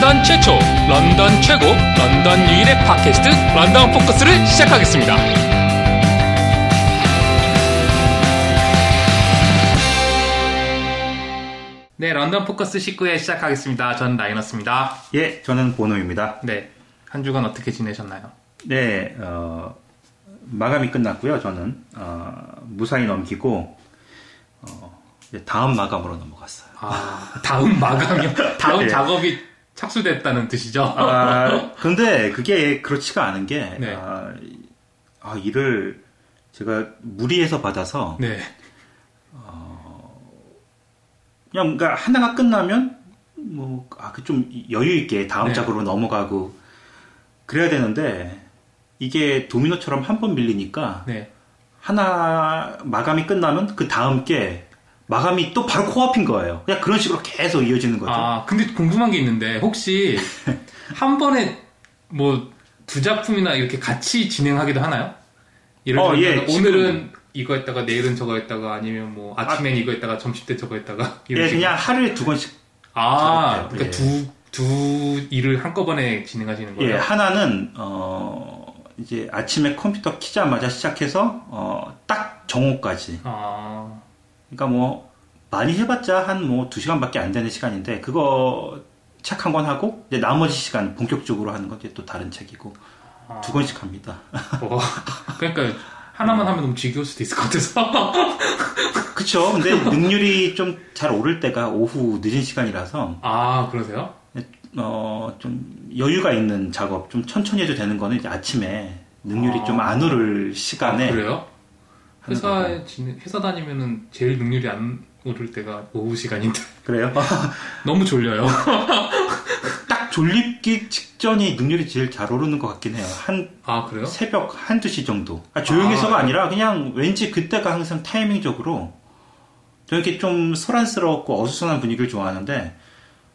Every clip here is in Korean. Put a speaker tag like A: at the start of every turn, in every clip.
A: 런던 최초, 런던 최고, 런던 유일의 팟캐스트 런던 포커스를 시작하겠습니다. 네, 런던 포커스 19회 시작하겠습니다. 전 라이너스입니다.
B: 예, 저는 보노입니다.
A: 네, 한 주간 어떻게 지내셨나요?
B: 네, 어, 마감이 끝났고요. 저는 어, 무사히 넘기고 어, 다음 마감으로 넘어갔어요.
A: 아, 다음 마감이요? 다음
B: 예.
A: 작업이 착수됐다는 뜻이죠?
B: 아, 근데 그게 그렇지가 않은 게
A: 네.
B: 아, 아, 일을 제가 무리해서 받아서
A: 네.
B: 그냥 뭔가 하나가 끝나면 뭐 아, 그좀 여유 있게 다음
A: 네.
B: 작으로 넘어가고 그래야 되는데 이게 도미노처럼 한 번 밀리니까
A: 네.
B: 하나 마감이 끝나면 그 다음 게 마감이 또 바로 코앞인 거예요. 그냥 그런 식으로 계속 이어지는 거죠.
A: 아, 근데 궁금한 게 있는데, 혹시 한 번에 뭐 두 작품이나 이렇게 같이 진행하기도 하나요? 예를
B: 어,
A: 들면
B: 예,
A: 오늘은 이거 했다가 내일은 저거 했다가 아니면 뭐 아침엔 이거 했다가 점심 때 저거 했다가
B: 예,
A: 식으로.
B: 그냥 하루에 두 번씩.
A: 아. 그러니까
B: 예.
A: 두, 두 일을 한꺼번에 진행하시는 거예요?
B: 예, 하나는 어 이제 아침에 컴퓨터 키자마자 시작해서 어 딱 정오까지.
A: 아,
B: 그러니까 뭐 많이 해봤자 한 뭐 두 시간밖에 안 되는 시간인데 그거 책 한 권 하고 이제 나머지 시간 본격적으로 하는 건 이제 또 다른 책이고
A: 아.
B: 두 권씩 합니다.
A: 어, 그러니까 하나만 하면 너무 지겨울 수도 있을 것 같아서.
B: 그쵸? 근데 능률이 좀 잘 오를 때가 오후 늦은 시간이라서
A: 아, 그러세요?
B: 어, 좀 여유가 있는 작업, 좀 천천히 해도 되는 거는 이제 아침에 능률이
A: 아.
B: 좀안 오를 시간에
A: 아, 회사에 지내- 회사 다니면은 제일 능률이 안 오를 때가 오후 시간인데
B: 그래요?
A: 너무 졸려요.
B: 딱 졸립기 직전이 능률이 제일 잘 오르는 것 같긴 해요. 한
A: 아 그래요?
B: 새벽 한두 시 정도. 아, 조용해서가
A: 아,
B: 아, 니라 그냥 왠지 그때가 항상 타이밍적으로 저 이렇게 좀 소란스럽고 어수선한 분위기를 좋아하는데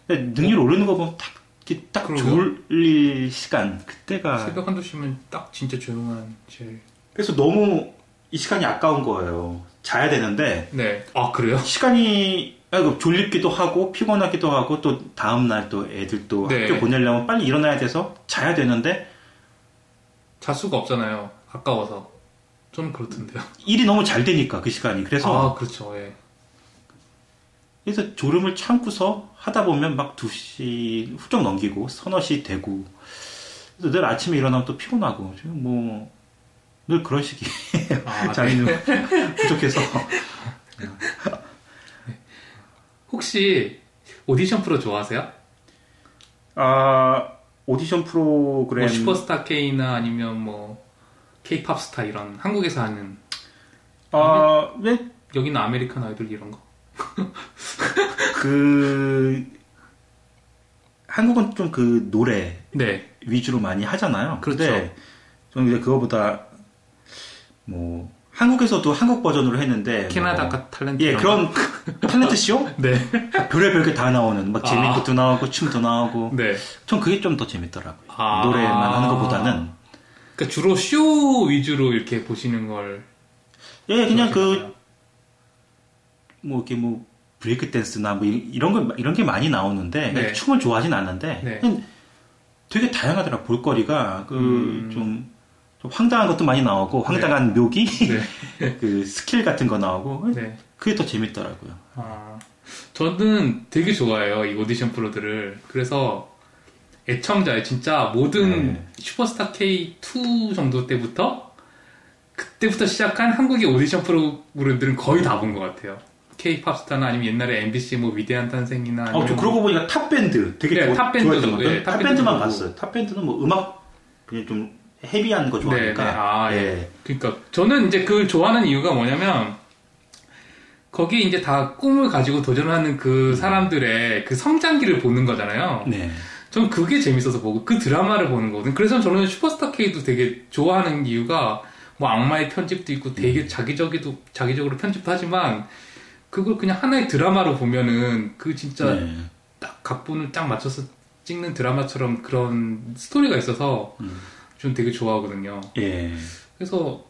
B: 능률 오르는 거 보면 딱, 이렇게 딱
A: 그러게요.
B: 졸릴 시간 그때가
A: 새벽 한두 시면 딱 진짜 조용한 제일.
B: 그래서 너무 이 시간이 아까운 거예요. 자야 되는데
A: 네. 아 그래요?
B: 시간이 아이고 졸립기도 하고 피곤하기도 하고 또 다음 날 또 애들 또
A: 네.
B: 학교 보내려면 빨리 일어나야 돼서 자야 되는데
A: 잘 수가 없잖아요. 아까워서. 좀 그렇던데요.
B: 일이 너무 잘 되니까 그 시간이 그래서
A: 아 그렇죠. 예.
B: 그래서 졸음을 참고서 하다 보면 막 2시 훌쩍 넘기고 서너 시 되고 그래서 늘 아침에 일어나면 또 피곤하고 지금 뭐 늘 그런 식이에요.
A: 아, 네.
B: 자기는 부족해서
A: 혹시 오디션 프로 좋아하세요?
B: 아 오디션 프로그램
A: 뭐 슈퍼스타 K나 아니면 뭐 K-팝 스타 이런 한국에서 하는
B: 아, 왜
A: 여기는 American Idol 이런 거.
B: 그 한국은 좀 그 노래
A: 네.
B: 위주로 많이 하잖아요.
A: 그렇죠.
B: 근데 저는 이제 그거보다 뭐 한국에서도 한국 버전으로 했는데
A: 캐나다
B: 뭐,
A: Got Talent
B: 예 그런 talent show
A: 거. 네.
B: 별의별 게 다 나오는 막
A: 아.
B: 것도 나오고 춤도 나오고
A: 네.
B: 전 그게 좀 더 재밌더라고요.
A: 아.
B: 노래만 하는 것보다는
A: 그러니까 주로 쇼 위주로 이렇게 보시는 걸
B: 예 그냥 그? 뭐 이렇게 뭐 브레이크 댄스나 뭐 이- 이런 거 이런 게 많이 나오는데
A: 네.
B: 춤을 좋아하진 않는데
A: 네.
B: 되게 다양하더라 볼거리가 그
A: 음.
B: 좀, 황당한 것도 많이 나오고 황당한 묘기
A: 네.
B: 그 스킬 같은 거 나오고
A: 네.
B: 그게 더 재밌더라고요.
A: 아, 저는 되게 좋아해요 이 오디션 프로들을. 그래서 애청자의 진짜 모든
B: 네.
A: 슈퍼스타 K2 정도 때부터 그때부터 시작한 한국의 오디션 프로그램들은 거의 다 본 것 같아요. K-팝 스타나 아니면 옛날에 MBC 뭐 위대한 탄생이나
B: 어,
A: 아니면
B: 저 그러고 보니까 탑 밴드 되게
A: 네, 탑 밴드도,
B: 것 같아요.
A: 예, 탑
B: 밴드만
A: 보고.
B: 봤어요. 탑 밴드는 뭐 음악 그냥 좀 헤비한 거
A: 네,
B: 좋아하니까.
A: 네. 아, 예. 그러니까 저는 이제 그걸 좋아하는 이유가 뭐냐면 거기에 이제 다 꿈을 가지고 도전하는 그 사람들의 그 성장기를 보는 거잖아요.
B: 네.
A: 전 그게 재밌어서 보고 그 드라마를 보는 거거든. 그래서 저는 슈퍼스타 K도 되게 좋아하는 이유가 뭐 악마의 편집도 있고 되게
B: 음.
A: 자기적이도 자기적으로 편집도 하지만 그걸 그냥 하나의 드라마로 보면은 그 진짜
B: 네.
A: 딱 각본을 딱 맞춰서 찍는 드라마처럼 그런 스토리가 있어서
B: 음.
A: 좀 되게 좋아하거든요.
B: 예.
A: 그래서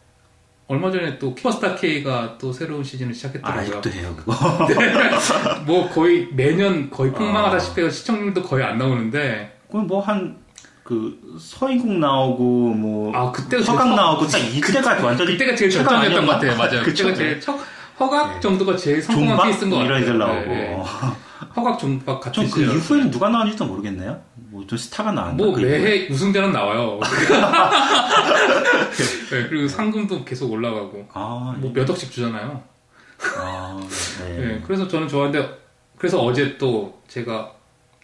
A: 얼마 전에 또 슈퍼스타 K가 또 새로운 시즌을
B: 아,
A: 시작했더라고요.
B: 아직도 해요, 그거.
A: 뭐 거의 매년 거의
B: 아.
A: 폭망하다시피 해서 시청률도 거의 안 나오는데
B: 그건 뭐 한, 그, 서인국 나오고, 뭐,
A: 아 제일
B: 서강
A: 서-
B: 나오고, 딱 이때가 완전히.
A: 그때가 제일 절정이었던 것? 같아요. 맞아요. 그때가 제일 첫 허각
B: 네.
A: 정도가 제일 성공한? 케이스인 것 같아요.
B: 이런 애들 나오고.
A: 네, 네. 허각 존박 같은
B: 전그
A: 시절.
B: 이후에는 누가 나왔는지도 모르겠네요. 뭐좀 스타가 나왔나?
A: 뭐? 매해 우승자는 나와요. 네, 그리고 상금도 계속 올라가고
B: 아,
A: 뭐몇 억씩 주잖아요.
B: 아, 네.
A: 네, 그래서 저는 좋아하는데 그래서 어제 또 제가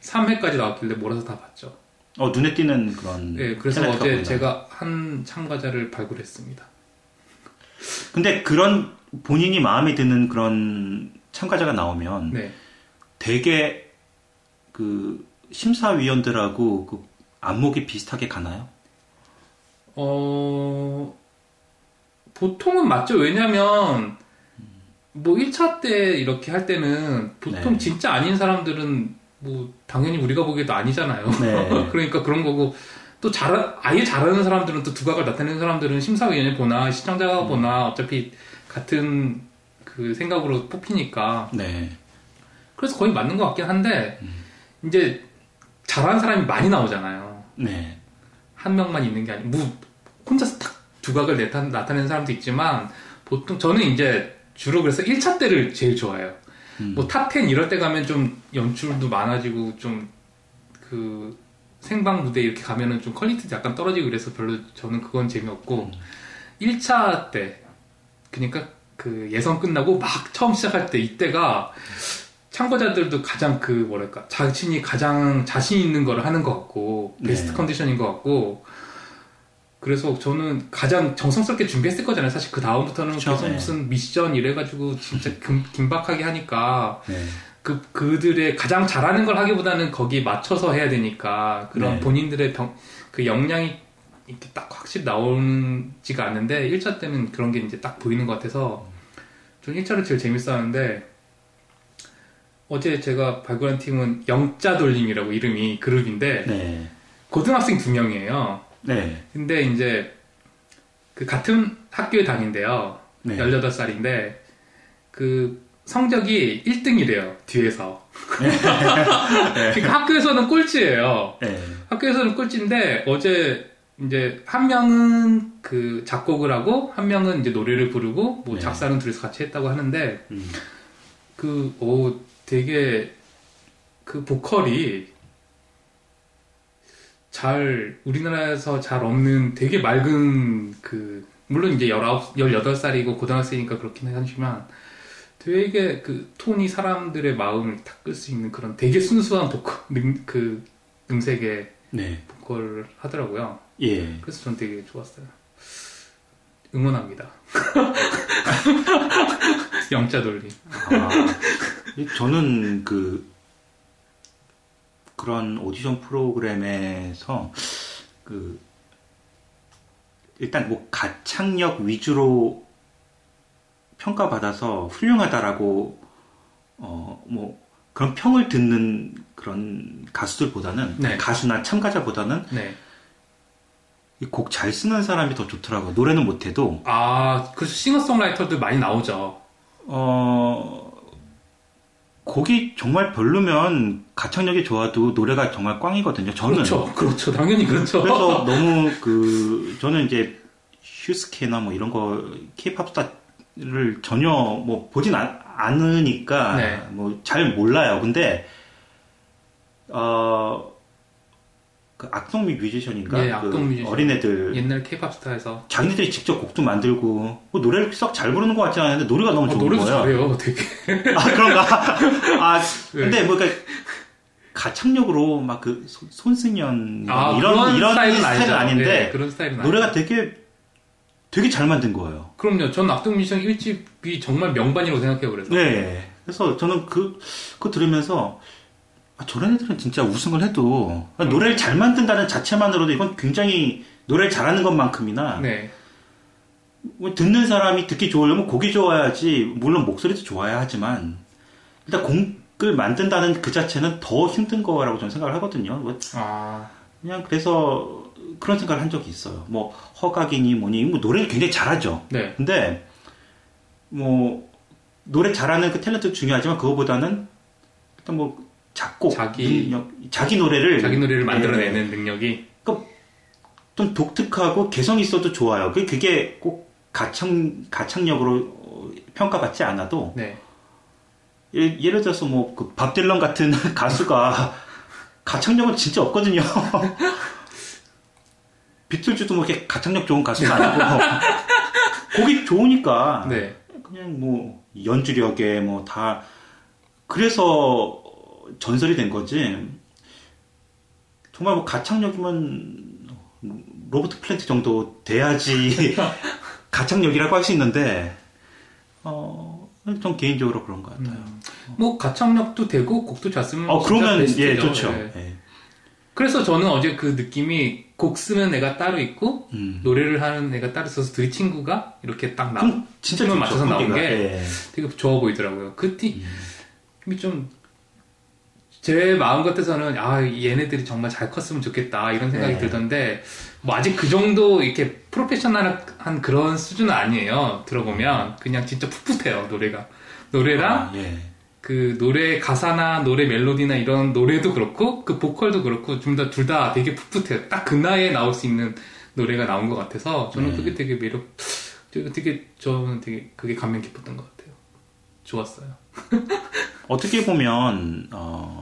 A: 3회까지 나왔길래 몰아서 다 봤죠.
B: 어, 눈에 띄는 그런.
A: 네, 그래서 어제
B: 보이나.
A: 제가 한 참가자를 발굴했습니다.
B: 근데 그런 본인이 마음에 드는 그런 참가자가 나오면
A: 네,
B: 되게 그 심사위원들하고 그 안목이 비슷하게 가나요?
A: 어 보통은 맞죠. 왜냐면 뭐 1차 때 이렇게 할 때는 보통
B: 네.
A: 진짜 아닌 사람들은 뭐 당연히 우리가 보기에도 아니잖아요.
B: 네.
A: 그러니까 그런 거고 또 잘, 아예 잘하는 사람들은 또 두각을 나타내는 사람들은 심사위원이 보나 시청자가 보나 어차피 같은 그 생각으로 뽑히니까
B: 네.
A: 그래서 거의 맞는 것 같긴 한데 이제 잘하는 사람이 많이 나오잖아요.
B: 네.
A: 한 명만 있는 게 아니고 뭐 혼자서 탁 두각을 나타, 나타내는 사람도 있지만 보통 저는 이제 주로 그래서 1차 때를 제일 좋아해요.
B: 음.
A: 뭐 top 10 이럴 때 가면 좀 연출도 많아지고 좀 그 생방 무대 이렇게 가면은 좀 quality도 약간 떨어지고 그래서 별로 저는 그건 재미없고 1차 때 그러니까 그 예선 끝나고 막 처음 시작할 때 이때가 참가자들도 가장 그 뭐랄까 자신이 가장 자신 있는 거를 하는 것 같고 베스트
B: 네.
A: 컨디션인 것 같고 그래서 저는 가장 정성스럽게 준비했을 거잖아요. 사실 그 다음부터는
B: 그쵸,
A: 계속
B: 네.
A: 무슨 미션 이래가지고 진짜 금, 긴박하게 하니까
B: 네.
A: 그 그들의 가장 잘하는 걸 하기보다는 거기에 맞춰서 해야 되니까 그런
B: 네.
A: 본인들의 병, 그 역량이 이렇게 딱 확실히 나오지가 않는데 1차 때는 그런 게 이제 딱 보이는 것 같아서 전 1차를 제일 재밌어 하는데 어제 제가 발굴한 팀은 영자 돌림이라고 이름이 그룹인데
B: 네.
A: 고등학생 두 명이에요.
B: 네.
A: 근데 이제 그 같은 학교에 다닌대요.
B: 네.
A: 18살인데 그 성적이 1등이래요. 뒤에서.
B: 네.
A: 그러니까 학교에서는 꼴찌예요.
B: 네.
A: 학교에서는 꼴찌인데 어제 이제 한 명은 그 작곡을 하고 한 명은 이제 노래를 부르고 뭐
B: 네.
A: 작사는 둘이서 같이 했다고 하는데
B: 음.
A: 그, 오, 되게, 그 보컬이 잘, 우리나라에서 잘 없는 되게 맑은 그, 물론 이제 19, 18살이고 고등학생이니까 그렇긴 하지만 되게 그 톤이 사람들의 마음을 탁 끌 수 있는 그런 되게 순수한 보컬, 음, 그 음색의
B: 네.
A: 보컬을 하더라고요.
B: 예.
A: 그래서 전 되게 좋았어요. 응원합니다. 영자 돌림.
B: 아, 저는 그 그런 오디션 프로그램에서 그 일단 뭐 가창력 위주로 평가받아서 훌륭하다라고 어 뭐 그런 평을 듣는 그런 가수들보다는
A: 네.
B: 가수나 참가자보다는
A: 네.
B: 곡 잘 쓰는 사람이 더 좋더라고요. 노래는 못해도
A: 아, 그 싱어송라이터들 많이 나오죠.
B: 어, 곡이 정말 별로면 가창력이 좋아도 노래가 정말 꽝이거든요. 저는.
A: 그렇죠, 그렇죠, 당연히 그렇죠.
B: 그래서 너무 그, 저는 이제 휴스케나 뭐 이런 거, 케이팝 스타를 전혀 뭐 보진 않, 않으니까
A: 네.
B: 뭐잘 몰라요. 근데, 어, 그 악동미 뮤지션인가?
A: 예, 악동
B: 그
A: 뮤지션.
B: 어린애들.
A: 옛날 케이팝 스타에서
B: 자기네들이 직접 곡도 만들고, 뭐 노래를 썩 잘 부르는 것 같지 않은데 노래가 너무
A: 어,
B: 좋은
A: 노래도
B: 거예요.
A: 잘해요, 되게.
B: 아 그런가? 아
A: 네.
B: 근데 뭐 그러니까 가창력으로 막 그 손승연
A: 아,
B: 이런 이런
A: 스타일은
B: 스타일은. 아닌데
A: 네, 그런 스타일은
B: 노래가
A: 아니죠.
B: 되게 되게 잘 만든 거예요.
A: 그럼요, 전 악동 뮤지션 1집이 정말 명반이라고 생각해요, 그래서.
B: 네. 그래서 저는 그 그거 들으면서 아, 저런 애들은 진짜 우승을 해도 아, 노래를 잘 만든다는 자체만으로도 이건 굉장히 노래를 잘하는 것만큼이나
A: 네.
B: 뭐 듣는 사람이 듣기 좋으려면 곡이 좋아야지 물론 목소리도 좋아야 하지만 일단 곡을 만든다는 그 자체는 더 힘든 거라고 저는 생각을 하거든요. 뭐
A: 아,
B: 그냥 그래서 그런 생각을 한 적이 있어요. 뭐 허각이니 뭐니 뭐 노래를 굉장히 잘하죠.
A: 네.
B: 근데 뭐 노래 잘하는 그 탤런트 중요하지만 그거보다는 일단 뭐 작곡,
A: 자기-
B: 능력, 자기 노래를
A: 자기 노래를
B: 예,
A: 만들어내는 능력이
B: 좀 독특하고 개성 있어도 좋아요. 그- 그게 꼭 가창 가창력으로 어, 평가받지 않아도
A: 네.
B: 예, 예를 들어서 뭐 그 밥 딜런 같은 가수가 가창력은 진짜 없거든요. 비틀즈도 뭐 이렇게 가창력 좋은 가수가 아니고 곡이 좋으니까
A: 네.
B: 그냥 뭐 연주력에 뭐 다 그래서 전설이 된 거지. 정말 뭐 가창력이면 로버트 플랜트 정도 돼야지 가창력이라고 할 수 있는데 어 좀 개인적으로 그런 것 같아요.
A: 뭐 가창력도 되고 곡도 잘 쓰면
B: 어
A: 음,
B: 그러면
A: 베스트죠.
B: 예 좋죠.
A: 네.
B: 예.
A: 그래서 저는 어제 그 느낌이 곡 쓰는 애가 따로 있고
B: 음.
A: 노래를 하는 애가 따로 있어서 두 친구가 이렇게 딱 나.
B: 진짜.
A: 맞춰서 나온. 게
B: 예.
A: 되게 좋아 보이더라고요. 그 팀이
B: 음.
A: 좀, 제 마음 같아서는, 아, 얘네들이 정말 잘 컸으면 좋겠다, 이런 생각이
B: 네.
A: 들던데, 뭐, 아직 그 정도, 이렇게, 프로페셔널한 그런 수준은 아니에요. 들어보면. 그냥 진짜 풋풋해요, 노래가. 노래랑,
B: 아, 예.
A: 그, 노래 가사나, 노래 멜로디나 이런 노래도 그렇고, 그 보컬도 그렇고, 좀 다, 둘 다 되게 풋풋해요. 딱 그 나이에 나올 수 있는 노래가 나온 것 같아서, 저는
B: 네.
A: 그게 되게 매력, 되게, 되게, 저는 되게, 그게 감명 깊었던 것 같아요. 좋았어요.
B: 어떻게 보면 어,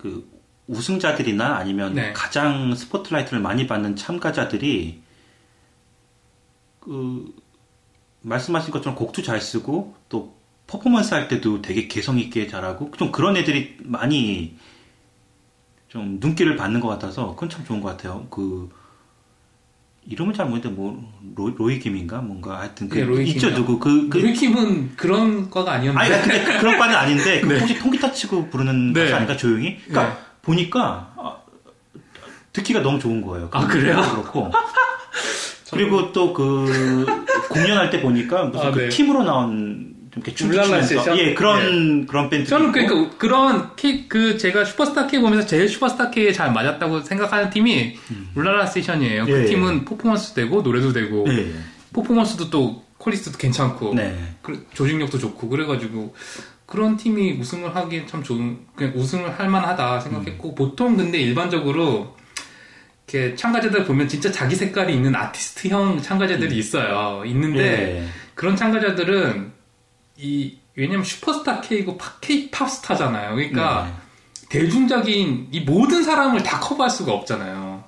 B: 그 우승자들이나 아니면
A: 네.
B: 가장 스포트라이트를 많이 받는 참가자들이 그 말씀하신 것처럼 곡도 잘 쓰고 또 퍼포먼스 할 때도 되게 개성 있게 잘하고 좀 그런 애들이 많이 좀 눈길을 받는 것 같아서 그건 참 좋은 것 같아요. 그 이름은 잘 모르겠는데 뭐 로, 로이 김인가 뭔가 하여튼 그
A: 네, 로이
B: 있죠. 누구 그, 그
A: 루이킴은 그런 과가 아니었는데.
B: 아니 근데 그- 그런 바는 아닌데 그
A: 네.
B: 혹시 통기타 치고 부르는
A: 네.
B: 가수 아닌가 조용히? 그러니까
A: 네.
B: 보니까 아, 듣기가 너무 좋은 거예요.
A: 아, 그래요?
B: 그렇고 그리고 또 그 공연할 때 보니까 무슨
A: 아,
B: 그
A: 네.
B: 팀으로 나온 좀 이렇게 춤
A: 울랄라
B: 추면서
A: 세션?
B: 예 그런 그런 밴드
A: 저는 그러니까 그런 K 그 제가 슈퍼스타 K 보면서 제일 슈퍼스타 K에 잘 맞았다고 생각하는 팀이 울랄라 세션이에요. 그
B: 음. 예, 예.
A: 팀은 퍼포먼스 되고 노래도 되고
B: 네.
A: 퍼포먼스도 또 quality도 괜찮고
B: 네.
A: 그- 조직력도 좋고 그래가지고 그런 팀이 우승을 하기엔 참 좋은 그냥 우승을 할 만하다
B: 음.
A: 생각했고 보통 근데 일반적으로 이렇게 참가자들 보면 진짜 자기 색깔이 있는 아티스트형 참가자들이 있어요. 있는데
B: 예.
A: 그런 참가자들은 이 왜냐면 슈퍼스타 K고 K-팝 스타잖아요. 그러니까
B: 네.
A: 대중적인 이 모든 사람을 다 커버할 수가 없잖아요.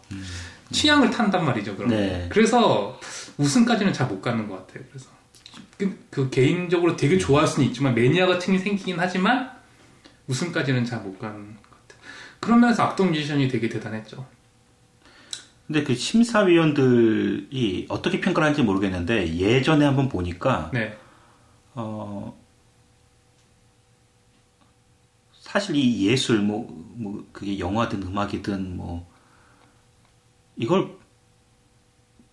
A: 취향을 탄단 말이죠. 그럼.
B: 네.
A: 그래서 우승까지는 잘 못 가는 것 같아요. 그래서 그, 그 개인적으로 되게 좋아할 수는 있지만 매니아 같은 게 생기긴 하지만 우승까지는 잘 못 가는 것 같아요. 그러면서 악동 뮤지션이 되게 대단했죠.
B: 근데 그 심사위원들이 어떻게 평가를 하는지 모르겠는데 예전에 한번 보니까
A: 네,
B: 어, 사실 이 예술, 뭐, 뭐, 그게 영화든 음악이든 뭐, 이걸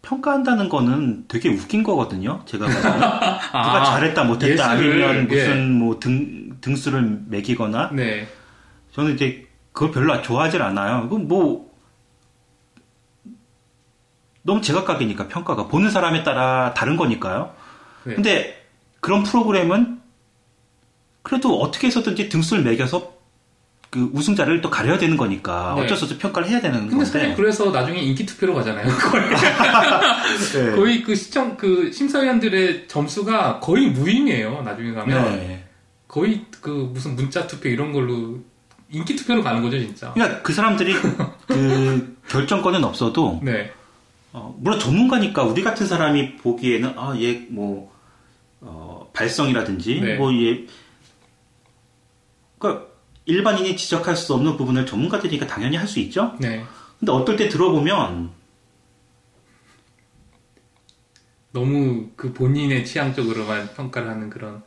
B: 평가한다는 거는 되게 웃긴 거거든요. 제가 때. 누가 잘했다, 못했다,
A: 예술을,
B: 아니면 무슨
A: 예.
B: 뭐 등, 등수를 매기거나,
A: 네,
B: 저는 이제 그걸 별로 좋아하질 않아요. 그건 뭐, 너무 제각각이니까 평가가. 보는 사람에 따라 다른 거니까요.
A: 네.
B: 근데 그런 프로그램은 그래도 어떻게 해서든지 등수를 매겨서 그 우승자를 또 가려야 되는 거니까
A: 네.
B: 어쩔 수 없이 평가를 해야 되는
A: 근데
B: 건데.
A: 그래서 나중에 인기 투표로 가잖아요. 거의,
B: 네.
A: 거의 그 시청 그 심사위원들의 점수가 거의 무의미해요. 나중에 가면
B: 네.
A: 거의 그 무슨 문자 투표 이런 걸로 인기 투표로 가는 거죠, 진짜.
B: 그러니까 그 사람들이 그 결정권은 없어도
A: 네,
B: 어, 물론 전문가니까 우리 같은 사람이 보기에는 아 얘뭐 어, 발성이라든지
A: 네.
B: 뭐얘 그러니까 일반인이 지적할 수 없는 부분을 전문가들이니까 당연히 할 수 있죠.
A: 네.
B: 근데 어떨 때 들어보면
A: 너무 그 본인의 취향적으로만 평가를 하는 그런.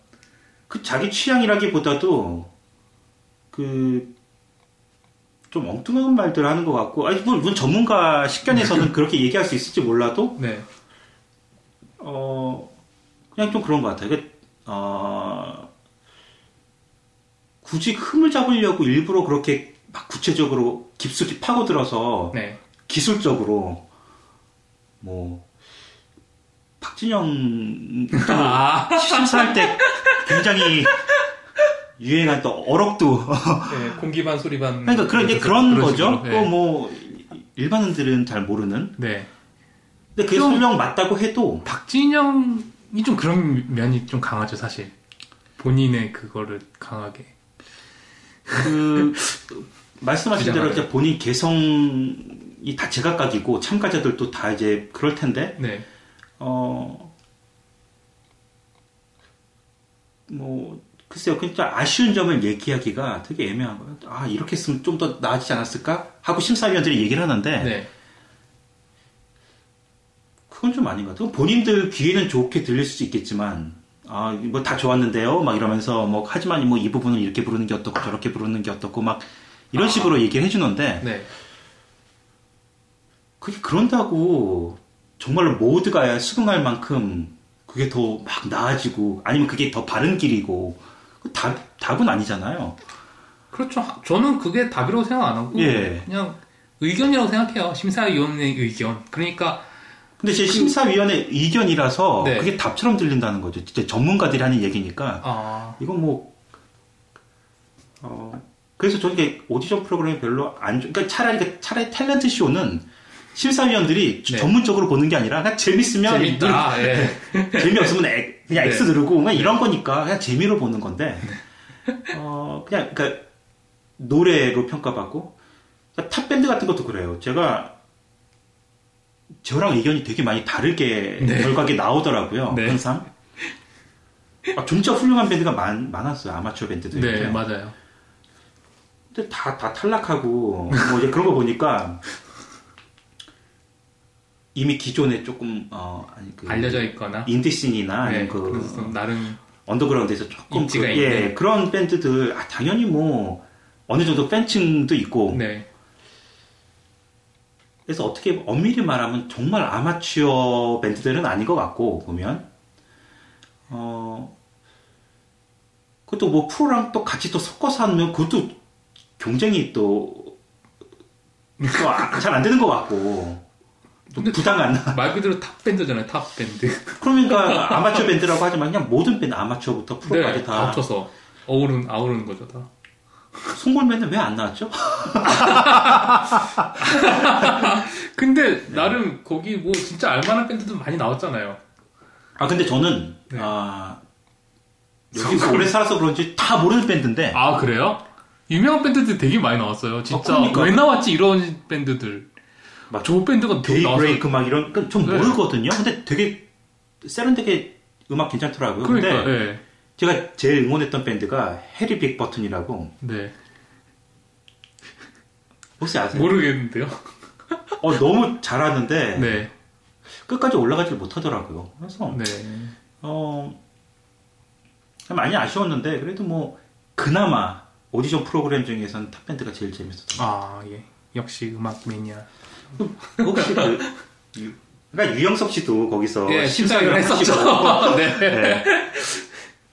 B: 그 자기 취향이라기보다도 그 좀 엉뚱한 말들 하는 것 같고 아니 뭐, 물론 전문가 식견에서는 그렇게 얘기할 수 있을지 몰라도
A: 네,
B: 어 그냥 좀 그런 것 같아요. 그, 어, 굳이 흠을 잡으려고 일부러 그렇게 막 구체적으로 깊숙이 파고들어서
A: 네,
B: 기술적으로 뭐 박진영
A: 아,
B: 심사할 때 굉장히 유행한 또 어록도
A: 네, 공기반 소리반.
B: 그러니까 그런 이제 그런
A: 그런
B: 거죠.
A: 네.
B: 또뭐 일반인들은 잘 모르는.
A: 네.
B: 근데 그게
A: 좀-
B: 설령 맞다고 해도
A: 박진영 이 좀 그런 면이 좀 강하죠, 사실. 본인의 그거를 강하게.
B: 그 말씀하신 대로. 이제 본인 개성이 다 제각각이고 참가자들도 다 이제 그럴 텐데
A: 네.
B: 어, 뭐, 글쎄요, 진짜 아쉬운 점을 얘기하기가 되게 애매한 거예요. 아, 이렇게 했으면 좀 더 나아지지 않았을까? 하고 심사위원들이 얘기를 하는데,
A: 네.
B: 아닌 것 같아요. 본인들 귀에는 좋게 들릴 수 있겠지만, 아, 뭐 다 좋았는데요? 막 이러면서, 뭐, 하지만 뭐 이 부분은 이렇게 부르는 게 어떻고, 저렇게 부르는 게 어떻고, 막, 이런 식으로 얘기를 해주는데,
A: 네.
B: 그게 그런다고 정말로 모두가 수긍할 만큼 그게 더 막 나아지고 아니면 그게 더 바른 길이고 그 답, 답은 아니잖아요.
A: 그렇죠. 저는 그게 답이라고 생각 안 하고
B: 예.
A: 그냥 의견이라고 생각해요. 심사위원의 의견. 그러니까
B: 근데 제 심사위원회 의견이라서
A: 네.
B: 그게 답처럼 들린다는 거죠. 진짜 전문가들이 하는 얘기니까
A: 아,
B: 이건 뭐 어, 그래서 저는 이게 오디션 프로그램이 별로 안 좋, 그러니까 차라리 그- 차라리 탤런트 쇼는 심사위원들이
A: 네.
B: 전문적으로 보는 게 아니라 그냥 재밌으면
A: 재밌다. 예.
B: 재미없으면 엑- 그냥
A: 네.
B: X 누르고 그냥 이런 거니까 그냥 재미로 보는 건데 어 그냥 그러니까 노래로 평가받고 그러니까 탑 밴드 같은 것도 그래요. 제가 저랑 의견이 되게 많이 다르게
A: 네.
B: 결과가 나오더라고요.
A: 네.
B: 항상 아, 진짜 훌륭한 밴드가 많, 많았어요. 아마추어 밴드들.
A: 네, 맞아요.
B: 근데 다, 다 탈락하고, 뭐 이제 그런 거 보니까, 이미 기존에 조금, 어, 아니, 그.
A: 알려져 있거나
B: 인디 scene이나,
A: 네,
B: 그,
A: 나름
B: 언더그라운드에서 조금, 그. 예, 그런 밴드들, 아, 당연히 뭐, 어느 정도 팬층도 있고,
A: 네.
B: 그래서 어떻게 엄밀히 말하면 정말 아마추어 밴드들은 아닌 것 같고, 보면, 어, 그것도 뭐 프로랑 또 같이 또 섞어서 하면 그것도 경쟁이 또, 잘안 되는 것 같고, 부담 안 나.
A: 말 그대로 탑 밴드잖아요. 탑 밴드.
B: 그러니까 아마추어 밴드라고 하지만 그냥 모든 밴드 아마추어부터 프로까지
A: 네, 다
B: 다.
A: 합쳐서 어우른 아우르는 거죠, 다.
B: 송골매는 왜 안 나왔죠?
A: 근데 나름 거기 뭐 진짜 알만한 밴드도 많이 나왔잖아요.
B: 아 근데 저는
A: 네.
B: 아 여기 서 오래 살아서 그런지 다 모르는 밴드인데
A: 아 그래요? 유명한 밴드들 되게 많이 나왔어요. 진짜
B: 아, 그러니까.
A: 왜 나왔지 이런 밴드들.
B: 막
A: 좋은 밴드가 되게 나왔어요.
B: 데이 브레이크 막 이런 그좀
A: 네.
B: 모르거든요. 근데 되게 세련되게 음악 괜찮더라고요.
A: 그러니까,
B: 근데
A: 예.
B: 제가 제일 응원했던 밴드가 Harry Big Button이라고
A: 네.
B: 혹시 아세요?
A: 모르겠는데요.
B: 어, 너무 잘하는데
A: 네.
B: 끝까지 올라가질 못하더라고요. 그래서
A: 네.
B: 어 많이 아쉬웠는데 그래도 뭐 그나마 오디션 프로그램 중에서는 탑 밴드가 제일 재밌었어요.
A: 아, 예. 역시 음악 매니아.
B: 혹시 그 유- 그러니까 유영석 씨도 거기서
A: 예, 심사위원 했었죠. 네.
B: 네.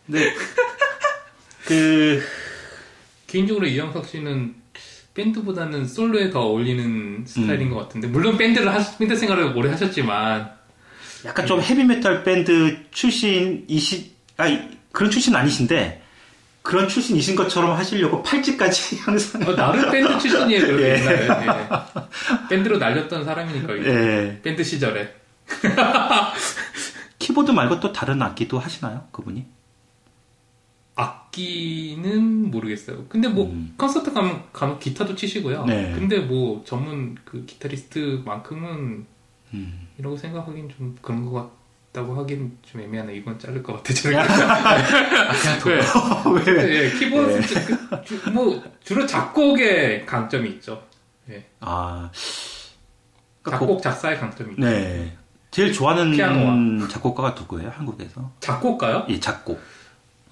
B: 근데 그
A: 개인적으로 유영석 씨는 밴드보다는 솔로에 더 어울리는 스타일인
B: 음.
A: 것 같은데 물론 밴드를 하, 밴드 생활을 오래 하셨지만
B: 약간 좀 헤비메탈 밴드 출신이시 아 이- 그런 출신 아니신데 그런 출신이신 것처럼 하시려고 팔찌까지 항상
A: 어, 나름 밴드 출신이에요. 그래도
B: 예.
A: 옛날에. 예. 밴드로 날렸던 사람이니까.
B: 예.
A: 밴드 시절에.
B: 키보드 말고 또 다른 악기도 하시나요 그분이?
A: 악기는 모르겠어요. 근데 뭐
B: 음.
A: 콘서트 가면 간혹 기타도 치시고요.
B: 네.
A: 근데 뭐 전문 그 기타리스트만큼은
B: 음.
A: 이라고 생각하긴 좀 그런 것 같다고 하긴 좀 애매하네. 이건 자를 것 같아. 제가. 네.
B: 왜?
A: 예, 키보드 그, 주- 뭐 주로 작곡의 강점이 있죠.
B: 아 그러니까
A: 작곡 작사의 강점이 있죠.
B: 네. 제일 좋아하는
A: 피아노와.
B: 작곡가가 누구예요? 한국에서?
A: 작곡가요?
B: 이 작곡.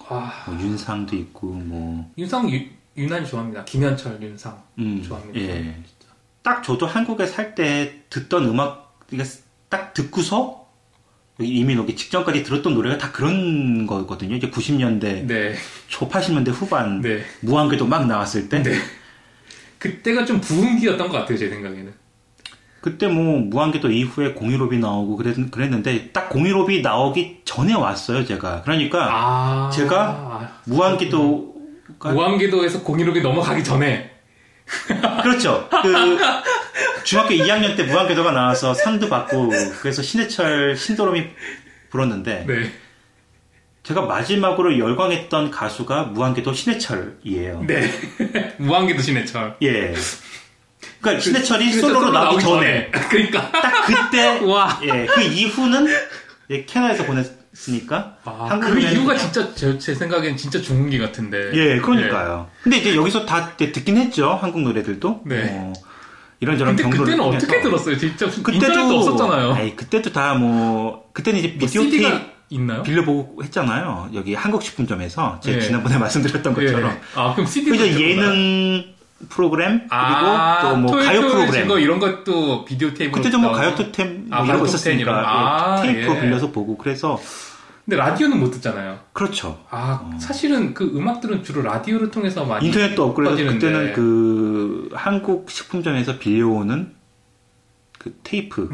B: 와뭐 윤상도 있고 뭐
A: 윤상 유, 유난히 좋아합니다. 김현철 윤상
B: 음,
A: 좋아합니다.
B: 예.
A: 진짜.
B: 딱 저도 한국에 살 때 듣던 음악 그러니까 딱 듣고서 이미 여기 직전까지 들었던 노래가 다 그런 거거든요. 이제 90년대
A: 네,
B: 초 80년대 후반
A: 네.
B: 무한궤도 막 나왔을 때
A: 네. 그때가 좀 부흥기였던 것 같아요, 제 생각에는.
B: 그때 뭐 무한궤도 이후에 공유롭이 나오고 그랬, 그랬 는데 딱 공유롭이 나오기 전에 왔어요 제가 그러니까
A: 아.
B: 제가 무한궤도
A: 무한궤도에서 공유롭이 넘어가기 전에
B: 그렇죠. 그 중학교 2학년 때 무한궤도가 나와서 상도 받고 그래서 신해철 신도롬이 불었는데
A: 네.
B: 제가 마지막으로 열광했던 가수가 무한궤도 신해철이에요.
A: 네. 무한궤도 신해철.
B: 예. 그러니까 신해철이
A: 그래서
B: 솔로로
A: 솔로
B: 나오기 전에
A: 그러니까
B: 딱 그때
A: 와.
B: 예, 그 이후는 예, 캐나다에서 보냈으니까
A: 아,
B: 한국
A: 그 이유가 진짜 제, 제 생각엔 진짜 중흥기 같은데.
B: 예, 그러니까요. 근데 이제 여기서 다 듣긴 했죠. 한국 노래들도.
A: 네.
B: 어, 이런저런
A: 근데
B: 경로를
A: 그때는
B: 통해서.
A: 어떻게 들었어요? 진짜
B: 그때도
A: 없었잖아요.
B: 아니, 그때도 다 뭐 그때는 이제
A: 뭐
B: 비디오
A: CD가
B: 테이프
A: 있나요?
B: 빌려보고 했잖아요. 여기 한국식품점에서 제가
A: 예.
B: 지난번에 말씀드렸던 것처럼.
A: 예. 아 그럼 CD
B: 그래서 예능 프로그램 그리고
A: 아,
B: 또뭐 가요 프로그램.
A: 거 이런 것도 비디오 테이프.
B: 그때도 뭐 가요 토템
A: 아,
B: 뭐 이런 거 있었으니까. 예,
A: 아,
B: 테이프로
A: 예.
B: 빌려서 보고 그래서
A: 근데 라디오는 못 듣잖아요.
B: 그렇죠.
A: 아 사실은 그 음악들은 주로 라디오를 통해서 많이
B: 인터넷도 없고 그래서. 그때는 그 한국 식품점에서 빌려오는 그 테이프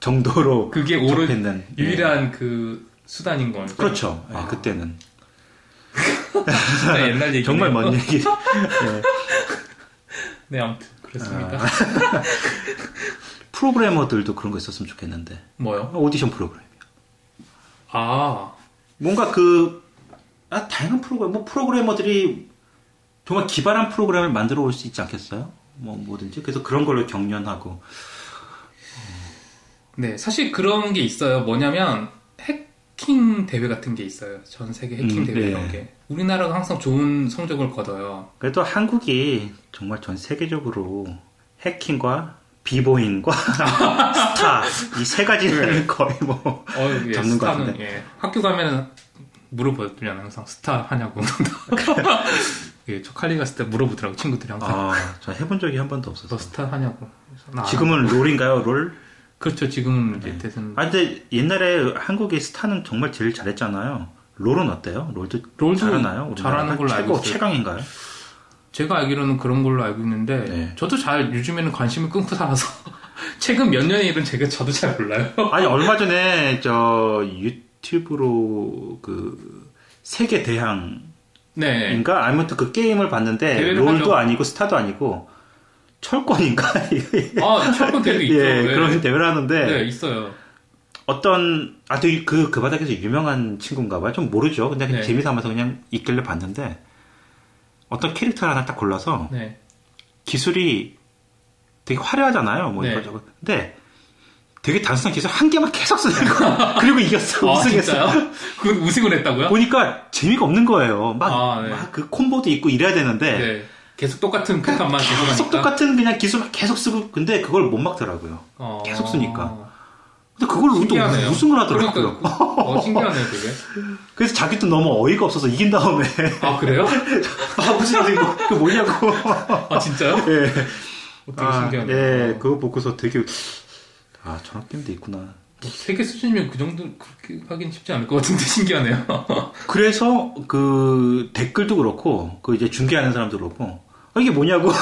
B: 정도로
A: 그게
B: 접했는 예.
A: 유일한 그 수단인 거니까.
B: 그렇죠. 예,
A: 아.
B: 그때는
A: 네, 옛날 얘기.
B: 정말 먼 얘기. 예.
A: 네 아무튼 그렇습니다.
B: 아. 프로그래머들도 그런 거 있었으면 좋겠는데
A: 뭐요?
B: 오디션 프로그램.
A: 아
B: 뭔가 그 아, 다양한 프로그램, 뭐 프로그래머들이 정말 기발한 프로그램을 만들어 올 수 있지 않겠어요? 뭐 뭐든지 그래서 그런 걸로 경연하고
A: 네, 사실 그런 게 있어요. 뭐냐면 해킹 대회 같은 게 있어요. 전 세계 해킹
B: 음,
A: 대회
B: 네.
A: 이런 게. 우리나라가 항상 좋은 성적을 거둬요.
B: 그래도 한국이 정말 전 세계적으로 해킹과 비보잉과 스타 이 세 가지를 거의 뭐
A: 어, 예,
B: 잡는 것 같은데.
A: 예, 학교 가면은 물어보면 항상 스타 하냐고. 예, 저 칼리 갔을 때 물어보더라고 친구들이 항상.
B: 아, 저 해본 적이 한 번도
A: 너
B: 없었어요.
A: 스타 하냐고.
B: 지금은 롤인가요, 롤?
A: 그렇죠. 지금은
B: 네.
A: 이제 대선
B: 아, 근데 옛날에 한국의 스타는 정말 제일 잘했잖아요. 롤은 어때요? 롤도,
A: 롤도
B: 잘하나요?
A: 잘하는 걸로 알고 있어요.
B: 최강인가요?
A: 제가 알기로는 그런 걸로 알고 있는데
B: 네.
A: 저도 잘 요즘에는 관심을 끊고 살아서 최근 몇 년의 일은 제가 저도 잘 몰라요.
B: 아니 얼마 전에 저 유튜브로 그 세계 대항인가
A: 네.
B: 아무튼 그 게임을 봤는데 롤도
A: 하죠.
B: 아니고 스타도 아니고 철권인가
A: 아, 철권 대회도 있죠.
B: 예,
A: 네.
B: 그런 대회를 하는데
A: 네, 있어요.
B: 어떤 아그그 그 바닥에서 유명한 친구인가 봐요 좀 모르죠 근데 그냥
A: 네.
B: 재미 삼아서 그냥 있길래 봤는데 어떤 캐릭터 하나 딱 골라서
A: 네.
B: 기술이 되게 화려하잖아요 뭐
A: 네.
B: 이거저거 근데 되게 단순한 기술 한 개만 계속 쓰는 거 그리고 이겼어
A: 아,
B: 우승했어
A: 진짜요? 그건 우승을 했다고요?
B: 보니까 재미가 없는 거예요. 막,
A: 아, 네.
B: 막그 콤보도 있고 이래야 되는데
A: 네. 계속 똑같은 패턴만 계속 하니까.
B: 계속 똑같은 그냥 기술 막 계속 쓰고 근데 그걸 못 막더라고요.
A: 어...
B: 계속 쓰니까. 근데 그걸로 또
A: 신기하네요.
B: 우승을 하더라고요.
A: 그러니까, 그- 어, 신기하네요, 되게.
B: 그래서 자기도 너무 어이가 없어서 이긴 다음에
A: 아, 그래요?
B: 아 무슨 뭐, 그 뭐냐고.
A: 아, 진짜요?
B: 예.
A: 어, 되게
B: 아,
A: 신기하네요.
B: 예, 그거 보고서 되게 아 저런 게임도 있구나.
A: 뭐 세계 수준이면 그 정도 그렇게 하긴 쉽지 않을 것 같은데 신기하네요.
B: 그래서 그 댓글도 그렇고 그 이제 중계하는 사람도 그렇고 아, 이게 뭐냐고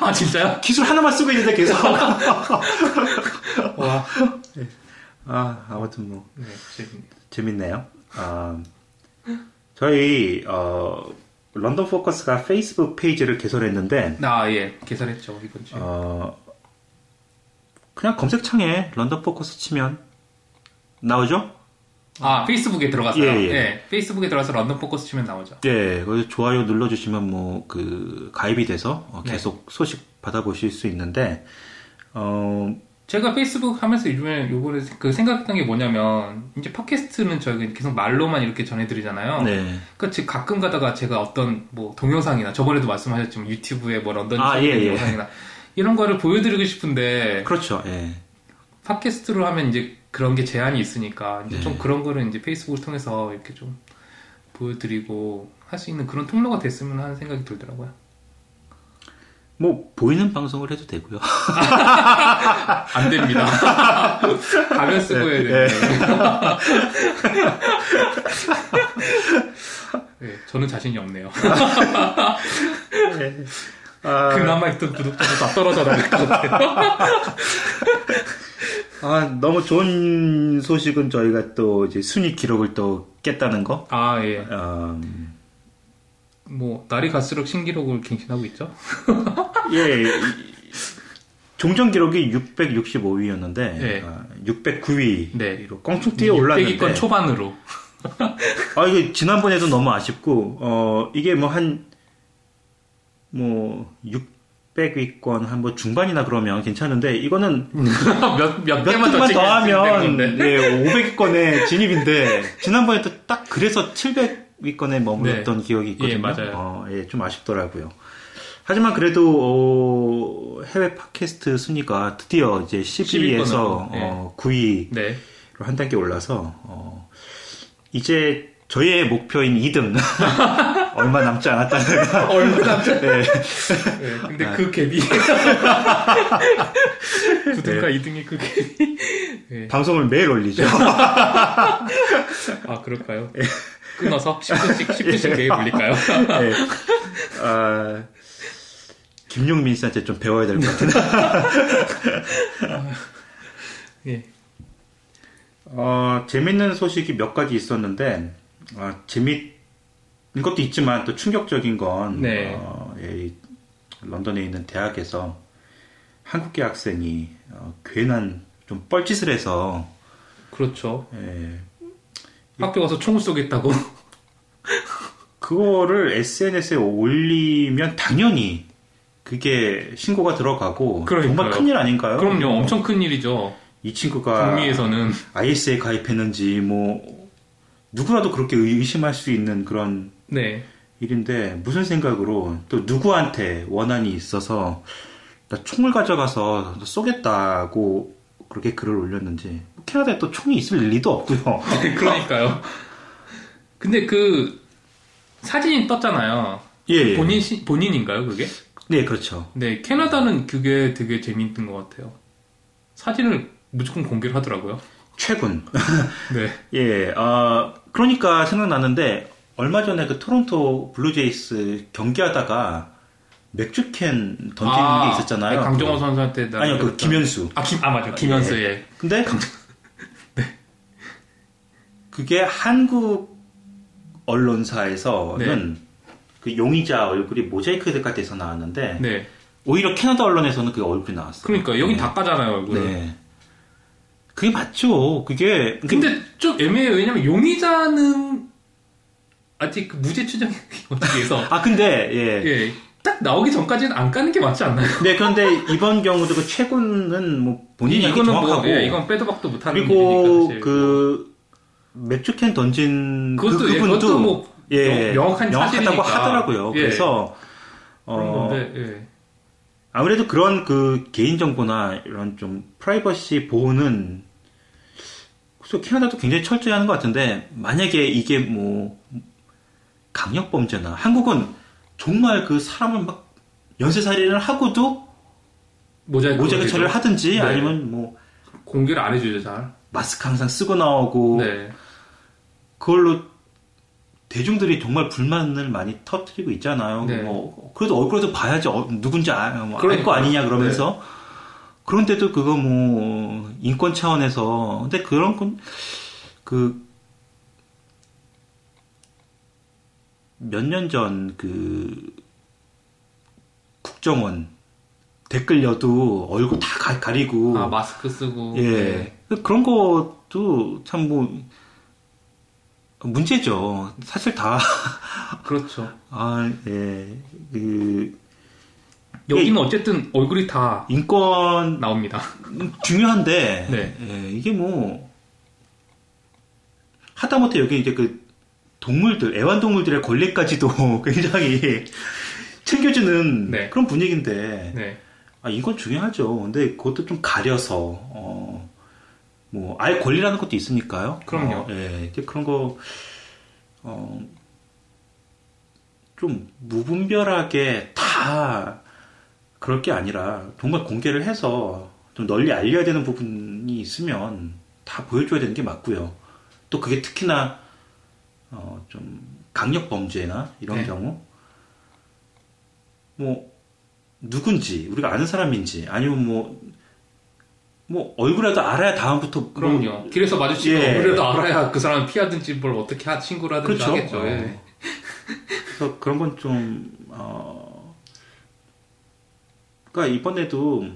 A: 아, 진짜요?
B: 기술 하나만 쓰고 있는데 계속
A: 와.
B: 아 아무튼 뭐
A: 네, 재밌네.
B: 재밌네 요. 아, 저희 어, 런던 포커스가 페이스북 페이지를 개설했는데
A: 아, 예. 개설했죠, 이번 주에.
B: 어, 그냥 검색창에 런던 포커스 치면 나오죠?
A: 아, 페이스북에 들어가서요?
B: 예, 예.
A: 네, 페이스북에 들어가서 런던 포커스 치면 나오죠.
B: 예, 거기서 좋아요 눌러주시면 뭐 그 가입이 돼서 어,
A: 네.
B: 계속 소식 받아보실 수 있는데 어,
A: 제가 페이스북 하면서 요즘에 요번에 그 생각했던 게 뭐냐면, 이제 팟캐스트는 저희가 계속 말로만 이렇게 전해드리잖아요.
B: 네,
A: 그즉 가끔 가다가 제가 어떤 뭐 동영상이나 저번에도 말씀하셨지만 유튜브에 뭐 런던
B: 아,
A: 아,
B: 예, 예.
A: 영상이나 이런 거를 보여드리고 싶은데
B: 그렇죠. 예.
A: 팟캐스트로 하면 이제 그런 게 제한이 있으니까 이제
B: 네.
A: 좀 그런 거를 이제 페이스북을 통해서 이렇게 좀 보여드리고 할 수 있는 그런 통로가 됐으면 하는 생각이 들더라고요.
B: 뭐 보이는 방송을 해도 되고요.
A: 안 됩니다. 가면 쓰고 해야
B: 네.
A: 되는데. 네, 저는 자신이 없네요.
B: 아,
A: 그나마 있던 구독자도 다 떨어져 나갈 것 같아요.
B: 아, 너무 좋은 소식은 저희가 또 이제 순위 기록을 또 깼다는 거.
A: 아, 예.
B: 음,
A: 뭐, 날이 갈수록 신기록을 갱신하고 있죠?
B: 예, 이- 종전 기록이 665위였는데 아,
A: 네.
B: 609위로
A: 네.
B: 껑충 뛰어 올랐는데
A: 600위권 초반으로.
B: 아 이게 지난번에도 너무 아쉽고 어 이게 뭐 한 뭐 600위권 한뭐 중반이나 그러면 괜찮은데 이거는
A: 몇,
B: 몇몇
A: 개만 더 찍으면
B: 더하면
A: 되는 건데.
B: 예, 500위권에 진입인데 지난번에 또 딱 그래서 700위권에 머물렀던 기억이 있거든요.
A: 예, 맞아요.
B: 어, 예, 좀 아쉽더라고요. 하지만 그래도 어, 해외 팟캐스트 순위가 드디어 이제 10위에서
A: 10위권으로, 예.
B: 어, 9위로
A: 네.
B: 한 단계 올라서 어, 이제 저희의 목표인 2등 얼마 남지 않았다는
A: 얼마나.
B: 네.
A: 네, 근데 그 갭이. 9등과 2등의 그 갭이. 네.
B: 방송을 매일 올리죠.
A: 아, 그럴까요? 끊어서 10분씩, 10분씩 매일 올릴까요?
B: 네. 아, 김용민 씨한테 좀 배워야 될 것 같은데.
A: 예.
B: 어, 재밌는 소식이 몇 가지 있었는데, 아, 재밌 는 것도 있지만 또 충격적인 건,
A: 네.
B: 어, 예, 이 런던에 있는 대학에서 한국계 학생이 어, 괜한 좀 뻘짓을 해서,
A: 그렇죠.
B: 예,
A: 학교 가서 총을 쏘겠다고.
B: 그거를 SNS에 올리면 당연히 그게 신고가 들어가고
A: 그러니까요.
B: 정말 큰일 아닌가요?
A: 그럼요. 엄청 큰 일이죠.
B: 이 친구가
A: 북미에서는.
B: IS에 가입했는지 뭐 누구라도 그렇게 의심할 수 있는 그런
A: 네.
B: 일인데 무슨 생각으로 또 누구한테 원한이 있어서 나 총을 가져가서 너 쏘겠다고 그렇게 글을 올렸는지 뭐 캐나다에 또 총이 있을 리도 없고요.
A: 그러니까요. 근데 그 사진이 떴잖아요.
B: 예, 예.
A: 본인 시- 본인인가요, 그게?
B: 네 그렇죠.
A: 네, 캐나다는 그게 되게 재밌는 것 같아요. 사진을 무조건 공개를 하더라고요.
B: 최군.
A: 네.
B: 예, 아, 그러니까 생각나는데, 얼마 전에 그 토론토 블루제이스 경기하다가 맥주캔 던지는 게 있었잖아요.
A: 네, 강정호 선수한테 나-
B: 아니요, 그 김현수.
A: 아, 김, 아, 맞아. 김현수, 예.
B: 근데, 그게 한국 언론사에서는 그 용의자 얼굴이 모자이크 가 돼서 나왔는데,
A: 네.
B: 오히려 캐나다 언론에서는 그 얼굴이 나왔어요.
A: 그러니까, 여긴
B: 네.
A: 다 까잖아요, 얼굴을.
B: 네. 그게 맞죠. 그게.
A: 근데 좀 애매해요. 왜냐면 용의자는 아직 그 무죄 추정이 어떻게 해서.
B: 아, 근데, 예.
A: 예. 딱 나오기 전까지는 안 까는 게 맞지 않나요?
B: 네, 그런데 이번 경우도 그 최군은 뭐 본인이
A: 이거는
B: 정확하고
A: 뭐, 예, 이건 빼도 박도 못하는
B: 그리고
A: 일이니까.
B: 그 맥주캔 던진 그,
A: 그것도, 예,
B: 그분도
A: 그것도 뭐
B: 예,
A: 명- 명확한
B: 명확하다고
A: 사실이니까.
B: 하더라고요.
A: 예.
B: 그래서
A: 그런
B: 어,
A: 건데, 예.
B: 아무래도 그런 그 개인 정보나 이런 좀 프라이버시 보호는 그래서 캐나다도 굉장히 철저히 하는 것 같은데 만약에 이게 뭐 강력 범죄나 한국은 정말 그 사람을 막 연쇄살인을 하고도
A: 모자이크
B: 모자이크 처리를? 하든지
A: 네.
B: 아니면 뭐
A: 공개를 안 해주죠, 잘.
B: 마스크 항상 쓰고 나오고
A: 네.
B: 그걸로 대중들이 정말 불만을 많이 터뜨리고 있잖아요.
A: 네.
B: 뭐 그래도 얼굴에도 봐야지 어, 누군지 아, 뭐 알거. 아니냐 그러면서 그런데도 그거 뭐 인권 차원에서 근데 그런 건 그 몇 년 전 그 국정원 댓글려도 얼굴 다 가, 가리고
A: 아, 마스크 쓰고.
B: 예.
A: 네.
B: 그런 것도 참 뭐, 문제죠. 사실 다,
A: 그렇죠.
B: 아, 예. 그,
A: 여기는 어쨌든 얼굴이 다
B: 인권
A: 나옵니다.
B: 중요한데,
A: 네.
B: 예, 이게 뭐, 하다못해 여기 이제 그 동물들, 애완동물들의 권리까지도 굉장히 챙겨주는
A: 네.
B: 그런 분위기인데,
A: 네.
B: 아, 이건 중요하죠. 근데 그것도 좀 가려서, 어, 뭐, 아예 권리라는 것도 있으니까요.
A: 그럼요.
B: 어, 예, 그런 거, 어, 좀 무분별하게 다 그럴 게 아니라 정말 공개를 해서 좀 널리 알려야 되는 부분이 있으면 다 보여줘야 되는 게 맞고요. 또 그게 특히나, 어, 좀 강력 범죄나 이런
A: 네.
B: 경우, 뭐, 누군지 우리가 아는 사람인지 아니면 뭐뭐 얼굴이라도 알아야 다음부터 뭐-
A: 그럼요. 길에서 마주치면
B: 예.
A: 그래도 알아야 그 사람을 피하든지 뭘 어떻게 하, 신고를 하든지
B: 그렇죠.
A: 하겠죠.
B: 어.
A: 예.
B: 그래서 그런 건 좀, 어, 그니까 이번에도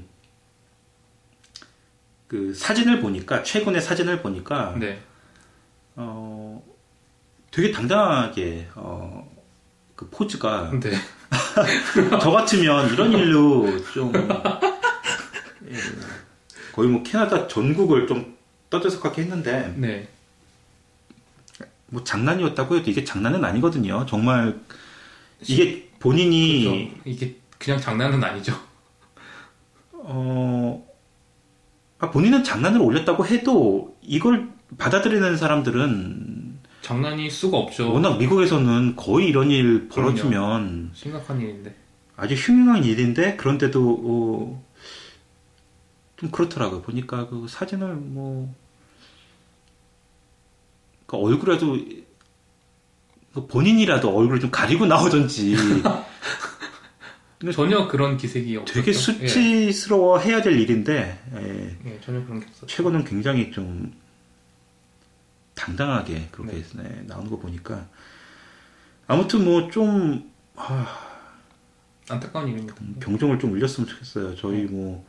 B: 그 사진을 보니까, 최근의 사진을 보니까,
A: 네.
B: 어, 되게 당당하게, 어, 그 포즈가,
A: 네.
B: 저 같으면 이런 일로 좀, 예, 거의 뭐 캐나다 전국을 좀 떠들썩하게 했는데,
A: 네.
B: 뭐 장난이었다고 해도 이게 장난은 아니거든요. 정말, 이게 본인이,
A: 그렇죠. 이게 그냥 장난은 아니죠.
B: 어, 아, 본인은 장난을 올렸다고 해도 이걸 받아들이는 사람들은
A: 장난일 수가 없죠.
B: 워낙 미국에서는 거의 이런 일 벌어지면
A: 심각한 일인데.
B: 아주 흉흉한 일인데 그런데도 어, 좀 그렇더라고요. 보니까 그 사진을 뭐그 얼굴이라도 그 본인이라도 얼굴을 좀 가리고 나오던지
A: 전혀 그런 기색이 없었죠.
B: 되게 수치스러워 해야 될 일인데 예.
A: 예, 예, 전혀 그런 게 없었죠.
B: 최근은 굉장히 좀 당당하게 그렇게
A: 네.
B: 네, 나오는 거 보니까 아무튼 뭐좀
A: 안타까운 일입니다.
B: 병정을 좀 울렸으면 좋겠어요. 저희 뭐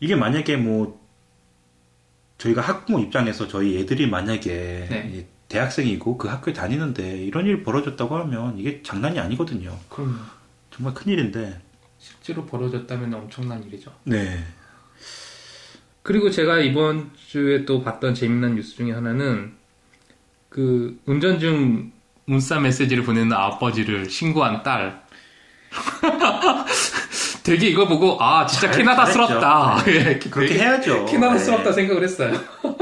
B: 이게 만약에 뭐 저희가 학부모 입장에서 저희 애들이 만약에
A: 네.
B: 이 대학생이고 그 학교에 다니는데 이런 일 벌어졌다고 하면 이게 장난이 아니거든요.
A: 그럼요.
B: 정말 큰 일인데.
A: 실제로 벌어졌다면 엄청난 일이죠.
B: 네.
A: 그리고 제가 이번 주에 또 봤던 재미난 뉴스 중에 하나는 그 운전 중 문자 메시지를 보내는 아버지를 신고한 딸. 되게 이거 보고 아 진짜
B: 잘-
A: 캐나다스럽다. 예,
B: 그렇게
A: 되게
B: 해야죠.
A: 캐나다스럽다
B: 네.
A: 생각을 했어요.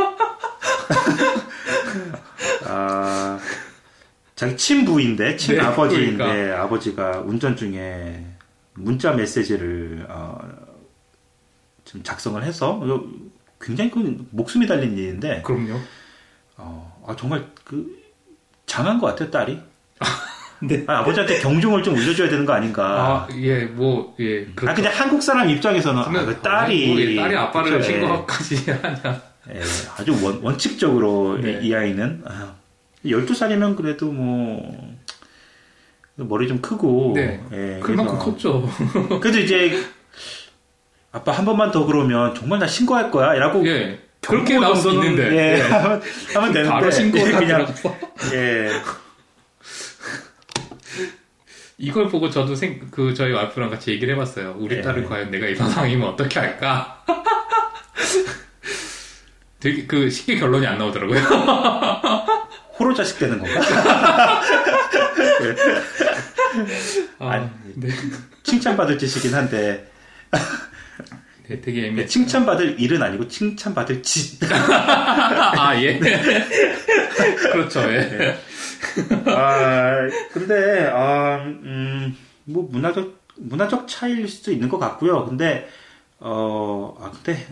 B: 아, 자기 친부인데,
A: 네,
B: 친아버지인데,
A: 그러니까.
B: 아버지가 운전 중에 문자 메시지를, 어, 좀 작성을 해서, 굉장히 그 목숨이 달린 일인데,
A: 그럼요.
B: 어, 아, 정말 그, 장한 것 같아요, 딸이.
A: 네.
B: 아, 아버지한테 경종을 좀 울려줘야 되는 거 아닌가.
A: 아, 예, 뭐, 예.
B: 아, 근데 한국 사람 입장에서는, 아,
A: 근데
B: 그 딸이.
A: 뭐, 예, 딸이 아빠를
B: 그쵸, 예.
A: 신고까지 하냐.
B: 예, 아주 원, 원칙적으로
A: 네.
B: 이, 이 아이는 아, 12살이면 그래도 뭐 머리 좀 크고
A: 네.
B: 예,
A: 그만큼 컸죠.
B: 그래도 이제 아빠 한 번만 더 그러면 정말 나 신고할 거야 라고
A: 예. 그렇게 나올 수 있는데.
B: 예,
A: 예.
B: 하면, 하면 되는데
A: 바로 신고를
B: 그냥
A: 하더라고.
B: 예,
A: 이걸 보고 저도 생, 그, 저희 와이프랑 같이 얘기를 해봤어요. 우리
B: 네.
A: 딸은 과연 내가 이런 상황이면 어떻게 할까? 되게, 그, 쉽게 결론이 안 나오더라고요.
B: 호로 자식 되는 건가?
A: 아,
B: 아니,
A: 네.
B: 칭찬받을 짓이긴 한데
A: 네, 되게 애매해.
B: 칭찬받을 일은 아니고 칭찬받을 짓.
A: 아, 예. 그렇죠, 예.
B: 아, 근데, 아, 음, 뭐, 문화적, 문화적 차이일 수도 있는 것 같고요. 근데, 어, 아, 근데,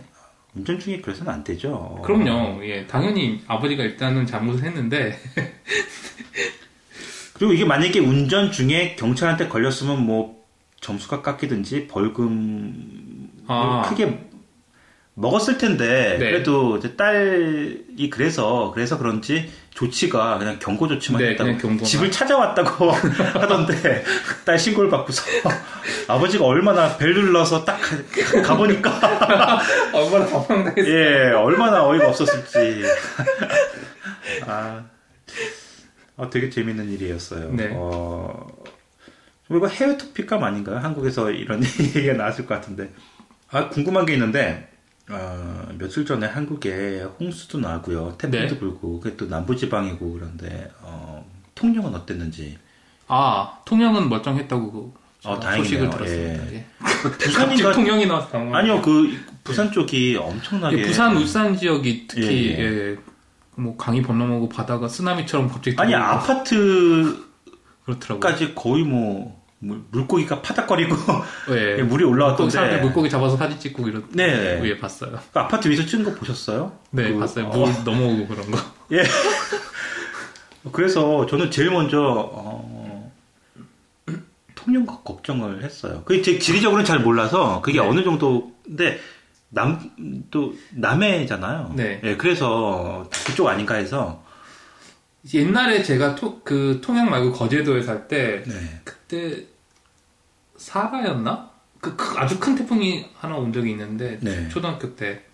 B: 운전 중에 그래서는 안 되죠.
A: 그럼요, 예. 당연히 아버지가 일단은 잘못을 했는데,
B: 그리고 이게 만약에 운전 중에 경찰한테 걸렸으면 뭐, 점수가 깎이든지 벌금,
A: 아.
B: 크게 먹었을 텐데,
A: 네.
B: 그래도 이제 딸이 그래서, 그래서 그런지 조치가 그냥 경고 조치만
A: 네,
B: 했다고.
A: 그냥.
B: 집을 찾아왔다고 하던데, 딸 신고를 받고서 아버지가 얼마나 벨 눌러서 딱 가- 가보니까,
A: 얼마나 당황당했어.
B: 예, 얼마나 어이가 없었을지. 아, 어, 되게 재밌는 일이었어요.
A: 네.
B: 어, 이거 해외 토픽감 아닌가요? 한국에서 이런 얘기가 나왔을 것 같은데. 아, 궁금한 게 있는데, 어, 며칠 전에 한국에 홍수도 나고요. 태풍도
A: 네.
B: 불고, 그게 또 남부지방이고 그런데, 어, 통영은 어땠는지.
A: 아, 통영은 멀쩡했다고
B: 어,
A: 제가
B: 다행이네요.
A: 소식을 들었습니다. 예. 갑자기
B: 부산인가?
A: 통영이 나와서 당황.
B: 아니요, 그, 부산 쪽이 엄청나게.
A: 예, 부산, 울산 지역이 특히
B: 예,
A: 예, 뭐 강이 건너오고 바다가 쓰나미처럼 갑자기
B: 아니, 아파트까지
A: 그렇더라고요.
B: 거의 뭐, 물- 물고기가 파닥거리고,
A: 예.
B: 물이 올라왔던데.
A: 사람들 물고기 잡아서 사진 찍고 이런
B: 네.
A: 위에 봤어요.
B: 그 아파트 위에서 찍은 거 보셨어요?
A: 네,
B: 그,
A: 봤어요.
B: 어,
A: 물 넘어오고 그런 거.
B: 예. 그래서 저는 제일 먼저 어, 통영 거- 걱정을 했어요. 그게 제 지리적으로는 잘 몰라서 그게
A: 네.
B: 어느 정도인데 남 또 남해잖아요.
A: 네.
B: 예, 그래서 그쪽 아닌가 해서
A: 옛날에 제가 토, 그 통영 말고 거제도에 살때
B: 네.
A: 그 때 사라였나? 그, 그 아주 큰 태풍이 하나 온 적이 있는데
B: 네.
A: 초등학교 때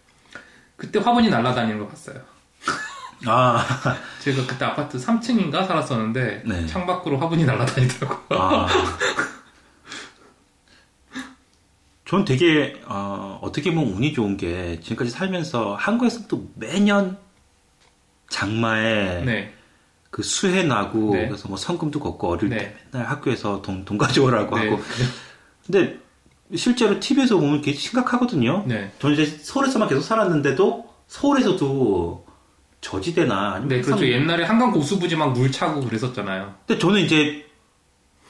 A: 그때 화분이 날아다니는 거 봤어요.
B: 아,
A: 제가 그때 아파트 3층인가 살았었는데
B: 네.
A: 창밖으로 화분이 날아다니더라고요.
B: 아. 전 되게 어, 어떻게 보면 운이 좋은 게 지금까지 살면서 한국에서 또 매년 장마에
A: 네,
B: 그 수해 나고
A: 네.
B: 그래서 뭐 성금도 걷고 어릴
A: 네.
B: 때 맨날 학교에서 돈, 돈 가져오라고
A: 네,
B: 하고 근데 실제로 TV에서 보면 그게 심각하거든요.
A: 네,
B: 저는 이제 서울에서만 계속 살았는데도 서울에서도 저지대나 아니면
A: 네, 그렇죠.
B: 상-
A: 옛날에 한강 고수부지 막 물 차고 그랬었잖아요.
B: 근데 저는 이제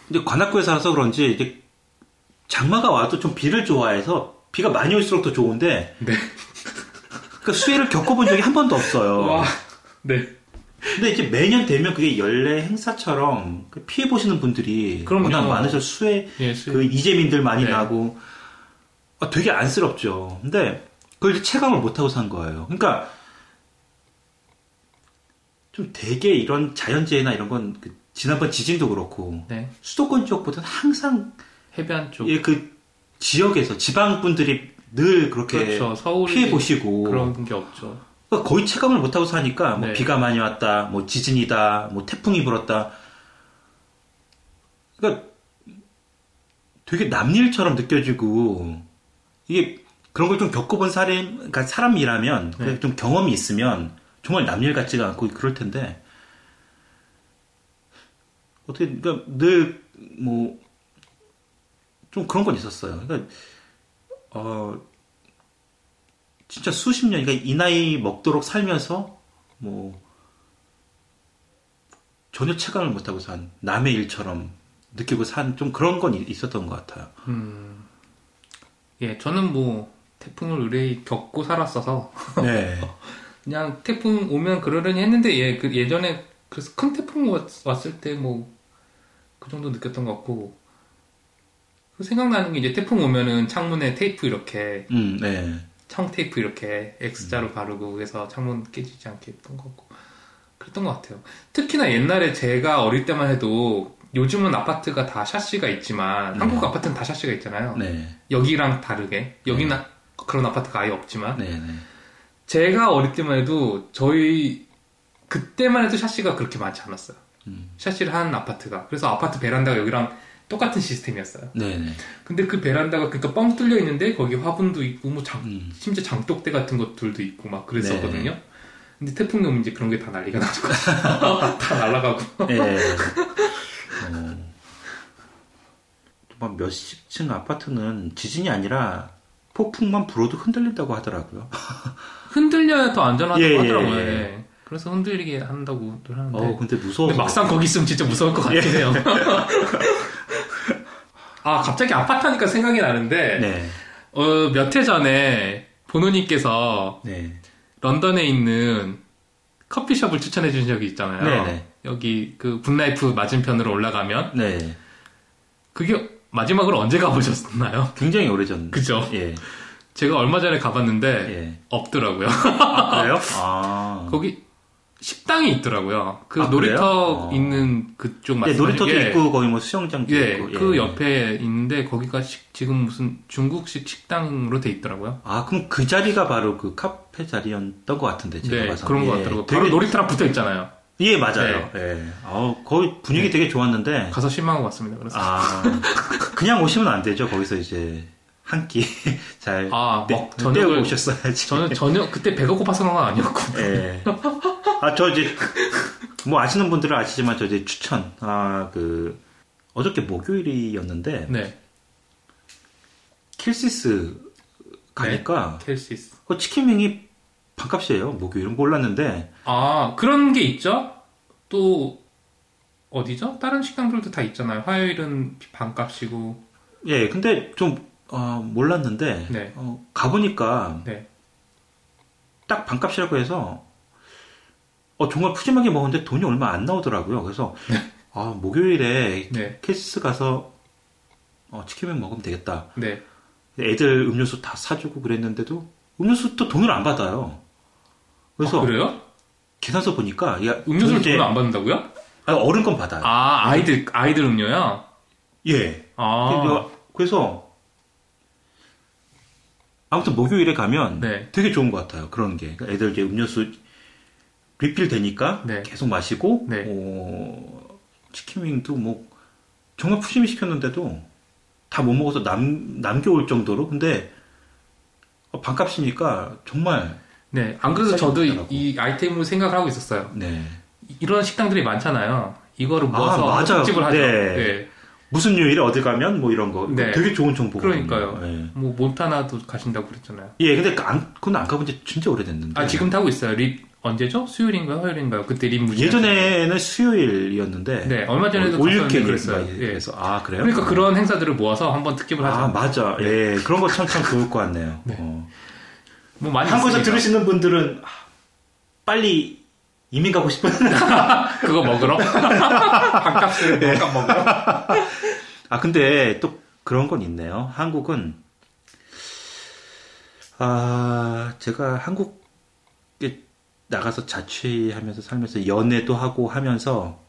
B: 이제 관악구에 살아서 그런지 이제 장마가 와도 좀 비를 좋아해서 비가 많이 올수록 더 좋은데
A: 네.
B: 그 수해를 겪어본 적이 한 번도 없어요.
A: 와, 네,
B: 근데 이제 매년 되면 그게 연례 행사처럼 그 피해 보시는 분들이
A: 그럼요.
B: 워낙 많으셔 수해
A: 예, 수-
B: 그 이재민들 많이
A: 네.
B: 나고 아, 되게 안쓰럽죠. 근데 그걸 체감을 못 하고 산 거예요. 그러니까 좀 되게 이런 자연재해나 이런 건 그 지난번 지진도 그렇고
A: 네,
B: 수도권 지역보다는 항상
A: 해변 쪽.
B: 예, 그 지역에서 지방 분들이 늘 그렇게
A: 그렇죠.
B: 피해 보시고
A: 그런 게 없죠.
B: 그러니까 거의 체감을 못 하고 사니까 뭐
A: 네.
B: 비가 많이 왔다, 뭐 지진이다, 뭐 태풍이 불었다. 그러니까 되게 남일처럼 느껴지고 이게 그런 걸 좀 겪어본 사람, 그러니까 사람이라면
A: 네.
B: 좀 경험이 있으면 정말 남일 같지가 않고 그럴 텐데 어떻게 그러니까 늘 뭐 좀 그런 건 있었어요. 그러니까 어 진짜 수십 년, 그러니까 이 나이 먹도록 살면서 뭐 전혀 체감을 못하고 산 남의 일처럼 느끼고 산 좀 그런 건 이- 있었던 것 같아요.
A: 음, 예, 저는 뭐 태풍을 의뢰히 겪고 살았어서
B: 네.
A: 그냥 태풍 오면 그러려니 했는데 예, 그 예전에 그래서 큰 태풍 왔- 왔을 때 뭐 그 정도 느꼈던 것 같고 그 생각나는 게 이제 태풍 오면은 창문에 테이프 이렇게
B: 음, 네.
A: 청 테이프 이렇게 X자로 바르고 해서 창문 깨지지 않게 했던 것 같고 그랬던 것 같아요. 특히나 옛날에 제가 어릴 때만 해도 요즘은 아파트가 다 샤시가 있지만
B: 네.
A: 한국 아파트는 다 샤시가 있잖아요.
B: 네.
A: 여기랑 다르게 여기는 그런 아파트가 아예 없지만
B: 네. 네.
A: 제가 어릴 때만 해도 저희 그때만 해도 샤시가 그렇게 많지 않았어요.
B: 음.
A: 샤시를 한 아파트가 그래서 아파트 베란다가 여기랑 똑같은 시스템이었어요.
B: 네. 네.
A: 근데 그 베란다가 그러니까 뻥 뚫려 있는데 거기 화분도 있고 뭐 장,
B: 음.
A: 심지어 장독대 같은 것들도 있고 막 그랬었거든요.
B: 네.
A: 근데 태풍 오면 이제 그런 게 다 난리가 나고 다 날아가고
B: 네. 어, 막 몇십 층 아파트는 지진이 아니라 폭풍만 불어도 흔들린다고 하더라고요.
A: 흔들려야 더 안전하다고
B: 예, 예,
A: 하더라고요.
B: 예.
A: 예. 그래서 흔들리게 한다고들 하는데
B: 어, 근데 무서워.
A: 근데 막상 거기 있으면 진짜 무서울 것 같긴 해요. 아 갑자기 아파트 하니까 생각이 나는데
B: 네.
A: 어, 몇 해 전에 보노님께서
B: 네.
A: 런던에 있는 커피숍을 추천해 주신 적이 있잖아요.
B: 네네.
A: 여기 그 GoodLife 맞은편으로 올라가면
B: 네.
A: 그게 마지막으로 언제 가보셨나요?
B: 굉장히 오래전.
A: 그죠?
B: 예.
A: 제가 얼마 전에 가봤는데
B: 예.
A: 없더라고요.
B: 아, 그래요? 아.
A: 거기 식당이 있더라고요. 그
B: 아,
A: 놀이터?
B: 어.
A: 있는 그쪽
B: 예,
A: 말씀
B: 놀이터도 있고 거기 뭐 수영장도
A: 예,
B: 있고.
A: 그 옆에 있는데 거기가 식- 지금 무슨 중국식 식당으로 돼 있더라고요.
B: 아 그럼 그 자리가 바로 그 카페 자리였던 것 같은데 제가
A: 네,
B: 봐서.
A: 그런 것
B: 예,
A: 같더라고요.
B: 되게-
A: 바로 놀이터랑 붙어 있잖아요.
B: 예 맞아요. 예. 어 거기 분위기 되게 좋았는데.
A: 가서 실망하고 왔습니다. 그래서
B: 아 그냥 오시면 안 되죠. 거기서 이제 한 끼 잘
A: 아,
B: 떼-
A: 먹
B: 떼고
A: 저녁을
B: 오셨어야지.
A: 저는 전혀 그때 배가 고파서 그런 건 아니었고.
B: 예. 아 저 이제 뭐 아시는 분들은 아시지만 저 이제 추천. 아 그 어저께 목요일이었는데
A: 네,
B: 킬시스 가니까
A: 켈시스.
B: 그 치킨윙이 반값이에요. 목요일은 몰랐는데
A: 아 그런 게 있죠. 또 어디죠? 다른 식당들도 다 있잖아요. 화요일은 반값이고.
B: 예, 근데 좀 어, 몰랐는데
A: 네.
B: 어, 가보니까
A: 네.
B: 딱 반값이라고 해서 어, 정말 푸짐하게 먹었는데 돈이 얼마 안 나오더라고요. 그래서 아 목요일에
A: 네.
B: Casey's 가서 어, 치킨만 먹으면 되겠다.
A: 네.
B: 애들 음료수 다 사주고 그랬는데도 음료수 또 돈을 안 받아요. 그래서
A: 아, 그래요?
B: 계산서 보니까 야,
A: 음료수를 돈을 안 받는다고요?
B: 아, 어른 건 받아요.
A: 아, 아이들, 아이들 음료요?
B: 예.
A: 아.
B: 그래서- 그래서 아무튼 목요일에 가면
A: 네.
B: 되게 좋은 것 같아요. 그런 게 그러니까 애들 이제 음료수 리필 되니까
A: 네.
B: 계속 마시고
A: 네.
B: 어, 치킨윙도 뭐 정말 푸짐히 시켰는데도 다 못 먹어서 남 남겨올 정도로 근데 어, 반값이니까 정말
A: 네. 안 그래도 저도 이. 이 아이템으로 생각을 하고 있었어요.
B: 네
A: 이런 식당들이 많잖아요. 이거를
B: 아,
A: 모아서
B: 맞아요.
A: 특집을 하죠.
B: 네.
A: 네.
B: 무슨 요일에 어디 가면 뭐 이런 거
A: 네.
B: 되게 좋은 정보거든요.
A: 그러니까요.
B: 예.
A: 뭐 몬타나도 가신다고 그랬잖아요.
B: 예, 근데 안, 그건 안 가본 지 진짜 오래됐는데.
A: 아 지금 타고 있어요. 립 언제죠? 수요일인가요? 화요일인가요? 그때 립 무지.
B: 예전에는 수요일이었는데.
A: 네 얼마 전에도
B: 올육회
A: 갔었는데 그랬어요. 예.
B: 그래서 아 그래요?
A: 그러니까 그런 행사들을 모아서 한번 특집을 하죠.
B: 아 맞아. 예, 그런 거참참 좋을 것 같네요.
A: 네.
B: 어.
A: 뭐 많이
B: 한국에서. 들으시는 분들은 아, 빨리 이민 가고 싶은.
A: 그거 먹으러 반값을
B: 네.
A: 반값 먹으러.
B: 아 근데 또 그런 건 있네요. 한국은 아 제가 한국에 나가서 자취하면서 살면서 연애도 하고 하면서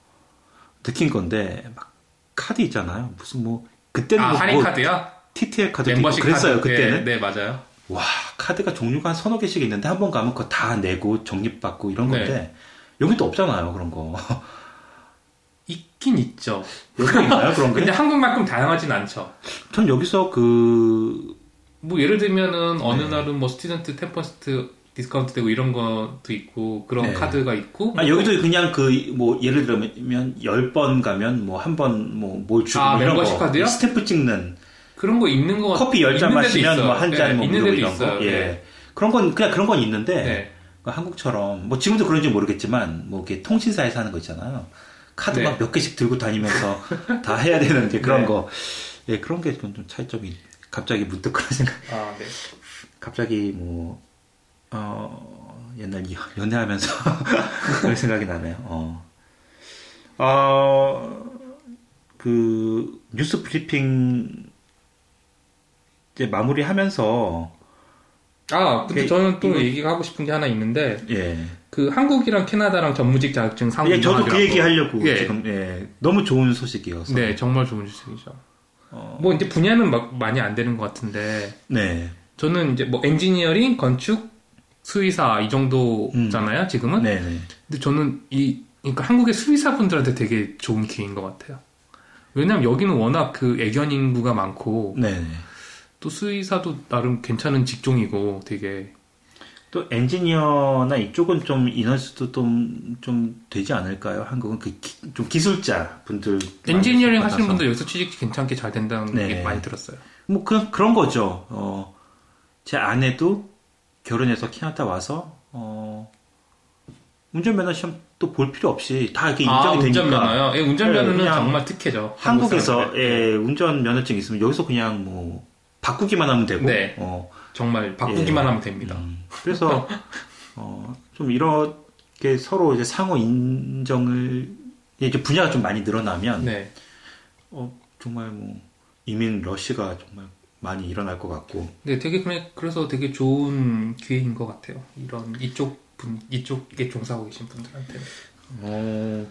B: 느낀 건데 막 카드 있잖아요. 무슨 뭐 그때는
A: 아
B: 뭐,
A: 할인
B: 뭐
A: 카드요?
B: TTL
A: 멤버십
B: 그랬어요
A: 카드.
B: 그때는.
A: 네, 네 맞아요.
B: 와 카드가 종류가 한 서너 개씩 있는데 한 번 가면 그거 다 내고 적립받고 이런
A: 네.
B: 건데 여기 또 없잖아요 그런 거.
A: 있긴 있죠.
B: 여기 있나요 그런 게?
A: 근데 한국만큼 다양하진 않죠.
B: 전 여기서 그
A: 뭐 예를 들면은 어느
B: 네.
A: 날은 뭐 student 10% discount 되고 이런 것도 있고 그런
B: 네.
A: 카드가 있고
B: 아, 여기도 그냥 그, 뭐, 예를 들면, 10번 가면, 뭐, 한 번, 뭐, 뭘 주고,
A: 아,
B: 뭐 이런 거.
A: 카드요?
B: 스탬프 찍는,
A: 그런 거 있는 거
B: 커피 10잔
A: 있는 데도
B: 마시면. 뭐, 한 잔,
A: 네,
B: 뭐,
A: 데도
B: 이런
A: 있어요.
B: 거. 예.
A: 네.
B: 그런 건, 그냥 그런 건 있는데,
A: 네.
B: 그 한국처럼, 뭐, 지금도 그런지 모르겠지만, 뭐, 이렇게 통신사에서 하는 거 있잖아요. 카드
A: 네.
B: 막몇 개씩 들고 다니면서 다 해야 되는 게 그런
A: 네.
B: 거. 예, 그런 게 좀 차이점이, 갑자기 문득 그런 생각.
A: 아, 네.
B: 갑자기 뭐, 어, 옛날 이- 연애하면서 그런 생각이 나네요. 어. 어, 그, 뉴스 브리핑 이제 마무리 하면서,
A: 아, 근데
B: 그,
A: 저는 또
B: 이거-
A: 얘기가 하고 싶은 게 하나 있는데
B: 예.
A: 그 한국이랑 캐나다랑 전무직 자격증 상호
B: 예, 저도 그. 얘기 하려고
A: 예.
B: 지금, 예. 너무 좋은 소식이어서.
A: 네, 정말 좋은 주식이죠.
B: 어,
A: 뭐 이제 분야는 막 많이 안 되는 것 같은데
B: 네.
A: 저는 이제 뭐 엔지니어링, 건축, 수의사 이 정도잖아요, 지금은.
B: 네네.
A: 근데 저는 이 그러니까 한국의 수의사 분들한테 되게 좋은 기회인 것 같아요. 왜냐면 여기는 워낙 그 애견 인구가 많고
B: 네네.
A: 또 수의사도 나름 괜찮은 직종이고 되게
B: 또 엔지니어나 이쪽은 좀 인원수도 좀, 좀 되지 않을까요? 한국은 그, 기- 좀 기술자 분들.
A: 엔지니어링 하시는. 분들 여기서 취직 괜찮게 잘 된다는
B: 네.
A: 얘기 많이 들었어요.
B: 뭐 그, 그런 거죠. 어, 제 아내도 결혼해서 캐나다 와서 어, 운전면허 시험 또 볼 필요 없이 다 이렇게
A: 아,
B: 인정이 되니까
A: 운전면허요? 예, 운전면허는
B: 네, 그냥
A: 정말 특혜죠.
B: 한국에서. 예, 운전면허증 있으면 여기서 그냥 뭐 바꾸기만 하면 되고
A: 네.
B: 어,
A: 정말 바꾸기만
B: 예.
A: 하면 됩니다.
B: 음, 그래서 어, 좀 이렇게 서로 이제 상호 인정을 이제 분야가 좀 많이 늘어나면
A: 네.
B: 어, 정말 뭐 이민 러시가 정말 많이 일어날 것 같고
A: 네, 되게 그래서 되게 좋은 기회인 것 같아요. 이런 이쪽 분 이쪽에 종사하고 계신 분들한테는.
B: 어,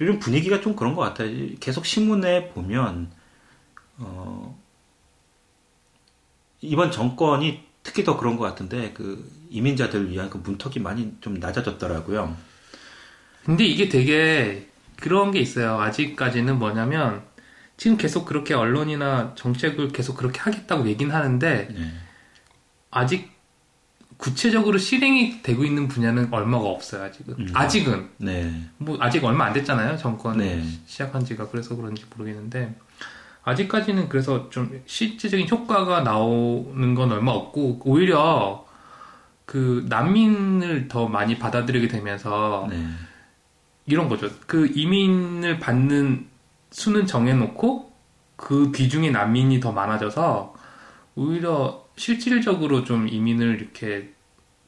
B: 요즘 분위기가 좀 그런 것 같아요. 계속 신문에 보면, 어, 이번 정권이 특히 더 그런 것 같은데, 그, 이민자들을 위한 그 문턱이 많이 좀 낮아졌더라고요.
A: 근데 이게 되게 그런 게 있어요. 아직까지는 뭐냐면 지금 계속 그렇게 언론이나 정책을 계속 그렇게 하겠다고 얘기는 하는데
B: 네.
A: 아직 구체적으로 실행이 되고 있는 분야는 얼마가 없어요. 아직은.
B: 음.
A: 아직은
B: 네.
A: 뭐 아직 얼마 안 됐잖아요. 정권
B: 네.
A: 시작한 지가 그래서 그런지 모르겠는데 아직까지는 그래서 좀 실질적인 효과가 나오는 건 얼마 없고 오히려 그 난민을 더 많이 받아들이게 되면서
B: 네.
A: 이런 거죠. 그 이민을 받는 수는 정해놓고 그 비중의 난민이 더 많아져서 오히려 실질적으로 좀 이민을 이렇게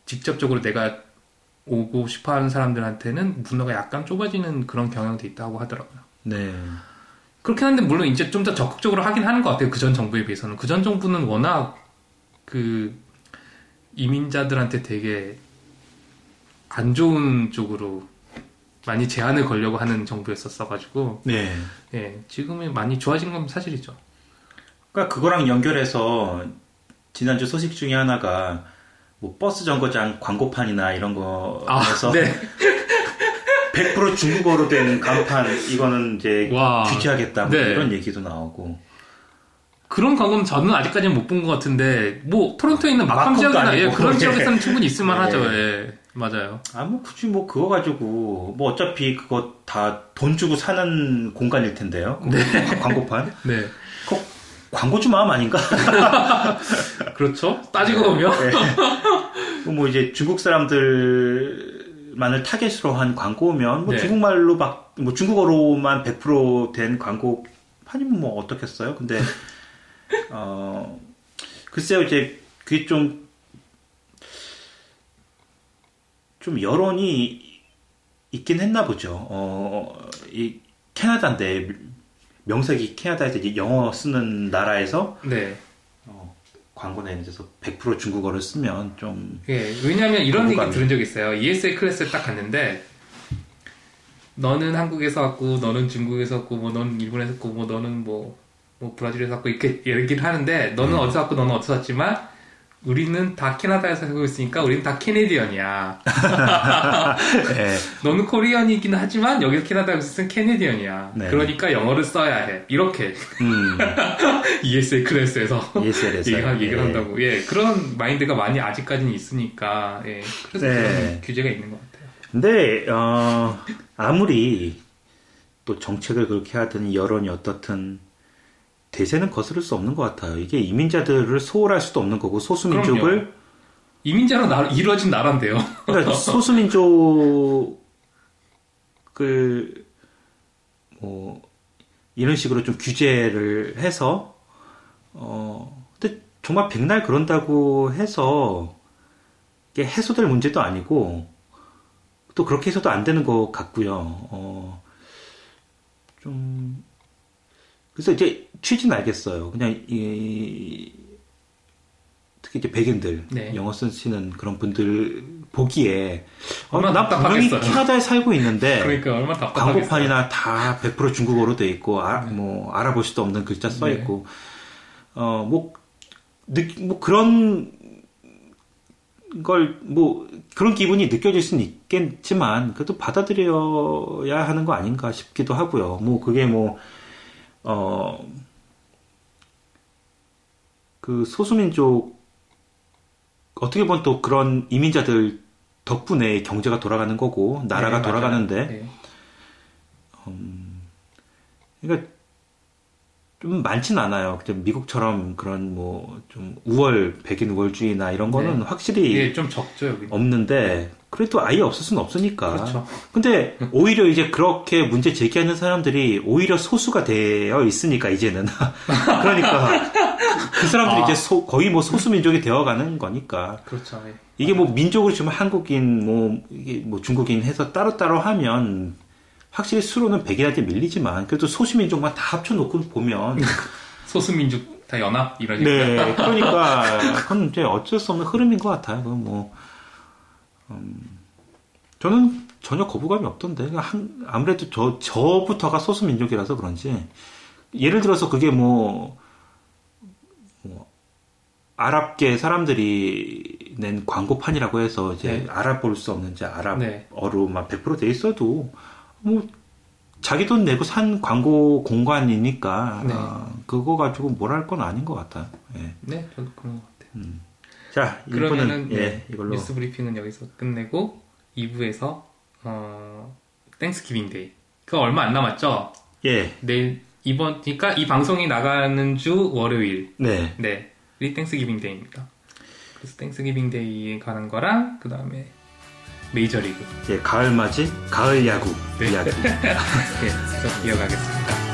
A: 직접적으로 내가 오고 싶어 하는 사람들한테는 문화가 약간 좁아지는 그런 경향도 있다고 하더라고요.
B: 네.
A: 그렇긴 한데 물론 이제 좀 더 적극적으로 하긴 하는 것 같아요. 그 전 정부에 비해서는 그 전 정부는 워낙 그 이민자들한테 되게 안 좋은 쪽으로 많이 제한을 걸려고 하는 정부였었어가지고
B: 네.
A: 예 지금은 많이 좋아진 건 사실이죠.
B: 그러니까 그거랑 연결해서 지난주 소식 중에 하나가 뭐 버스 정거장 광고판이나 이런 거에서
A: 아, 네.
B: 100% 중국어로 된 간판 이거는 이제
A: 와.
B: 규제하겠다 뭐
A: 네.
B: 이런 얘기도 나오고
A: 그런 광고는 저는 아직까지는 못 본 것 같은데 뭐 토론토에 있는 마캄
B: 마컴도
A: 지역이나 예. 그런
B: 예.
A: 지역에서는 충분히 있을 만하죠.
B: 예.
A: 예. 맞아요.
B: 아 뭐 굳이 뭐 그거 가지고 뭐 어차피 그거 다 돈 주고 사는 공간일 텐데요. 광고판
A: 네.
B: 그거 광고주 마음 아닌가?
A: 그렇죠. 따지고 보면
B: 네. 뭐 이제 중국 사람들만을 타겟으로 한 광고면 뭐
A: 네.
B: 중국말로 막 뭐 중국어로만 100%된 광고판이면 뭐 어떻겠어요? 근데 어 글쎄요 이제 그게 좀 좀 여론이 있긴 했나 보죠. 어, 이 캐나다인데 명색이 캐나다에서 영어 쓰는 나라에서
A: 네.
B: 어, 광고 내는 데서 100% 중국어를 쓰면 좀
A: 예, 왜냐하면 이런 얘기. 들은 적 있어요. ESL 클래스에 딱 갔는데 너는 한국에서 왔고 너는 중국에서 왔고 뭐 너는 일본에서 왔고 뭐 너는 뭐, 뭐 브라질에서 왔고 이렇게 얘기를 하는데 너는
B: 음.
A: 어디서 왔고 너는 어디서 왔지만 우리는 다 캐나다에서 살고 있으니까 우리는 다 캐네디언이야.
B: 예,
A: 너는 코리언이긴 하지만 여기서 캐나다에서 쓴 캐네디언이야.
B: 네.
A: 그러니까 영어를 써야 해. 이렇게
B: 음,
A: ESL 클래스에서
B: ESL에서
A: 얘기를, 얘기를 한다고. 예, 그런 마인드가 많이 아직까지는 있으니까 예, 그래서
B: 네.
A: 그런 규제가 있는 것 같아요.
B: 근데 어, 아무리 또 정책을 그렇게 하든 여론이 어떻든 대세는 거스를 수 없는 것 같아요. 이게 이민자들을 소홀할 수도 없는 거고 소수민족을
A: 그럼요. 이민자로 나, 이루어진 나라인데요.
B: 그러니까 소수민족을 뭐 이런 식으로 좀 규제를 해서 어 근데 정말 백날 그런다고 해서 이게 해소될 문제도 아니고 또 그렇게 해서도 안 되는 것 같고요. 어 좀 그래서 이제 취지는 알겠어요. 그냥 이 특히 이제 백인들
A: 네.
B: 영어 쓰시는 그런 분들 보기에 어,
A: 얼마나
B: 난 분명히
A: 답답하겠어요.
B: 캐나다에 살고 있는데
A: 그러니까 얼마나 답답하겠어요.
B: 광고판이나 다 100% 중국어로 돼 있고 아, 뭐 알아볼 수도 없는 글자 써
A: 네.
B: 있고 어뭐 뭐 그런 걸 뭐 그런 기분이 느껴질 수는 있겠지만 그래도 받아들여야 하는 거 아닌가 싶기도 하고요. 뭐 그게 뭐 어 그그 소수민족 어떻게 보면 또 그런 이민자들 덕분에 경제가 돌아가는 거고 나라가
A: 네.
B: 돌아가는데
A: 네.
B: 그러니까 좀 많진 않아요. 미국처럼 그런 뭐 좀 우월 백인 우월주의나 이런 거는
A: 네.
B: 확실히
A: 예, 좀 적죠 여기.
B: 없는데 그래도 아예 없을 수는 없으니까.
A: 그렇죠.
B: 근데 오히려 이제 그렇게 문제 제기하는 사람들이 오히려 소수가 되어 있으니까 이제는 그러니까 그, 그 사람들이
A: 아.
B: 이제 소- 거의 뭐 소수 민족이 되어가는 거니까
A: 그렇죠. 예.
B: 이게 뭐 민족으로 지금 한국인 뭐 이게 뭐 중국인 해서 따로따로 하면 확실히 수로는 백인한테 밀리지만 그래도 소수 민족만 다 합쳐놓고 보면
A: 소수민족 다 연합 이런
B: 네. 그러니까 그건 이제 어쩔 수 없는 흐름인 것 같아요. 그건 뭐 음, 저는 전혀 거부감이 없던데 그냥 한- 아무래도 저 저부터가 소수 민족이라서 그런지 예를 들어서 그게 뭐, 뭐 아랍계 사람들이 낸 광고판이라고 해서 이제
A: 네.
B: 알아볼 수 없는 이제
A: 네.
B: 아랍어로만 100%돼 있어도 뭐 자기 돈 내고 산 광고 공간이니까
A: 네.
B: 아, 그거 가지고 뭘 할 건 아닌 것 같아요. 예.
A: 네, 저도 그런 것 같아요.
B: 자
A: 그러면은
B: 이번은 예
A: 네,
B: 이걸로
A: 뉴스 브리핑은 여기서 끝내고 2부에서 어, Thanksgiving Day. 그거 얼마 안 남았죠?
B: 예
A: 내일 이번 그러니까 이 방송이 나가는 주 월요일.
B: 네.
A: 네. 이 Thanksgiving Day입니다. 그래서 Thanksgiving Day에 관한 거랑 그 다음에 메이저리그
B: 예, 가을 맞이 가을 야구
A: 네.
B: 이야기.
A: 예, 그래서 이어가겠습니다.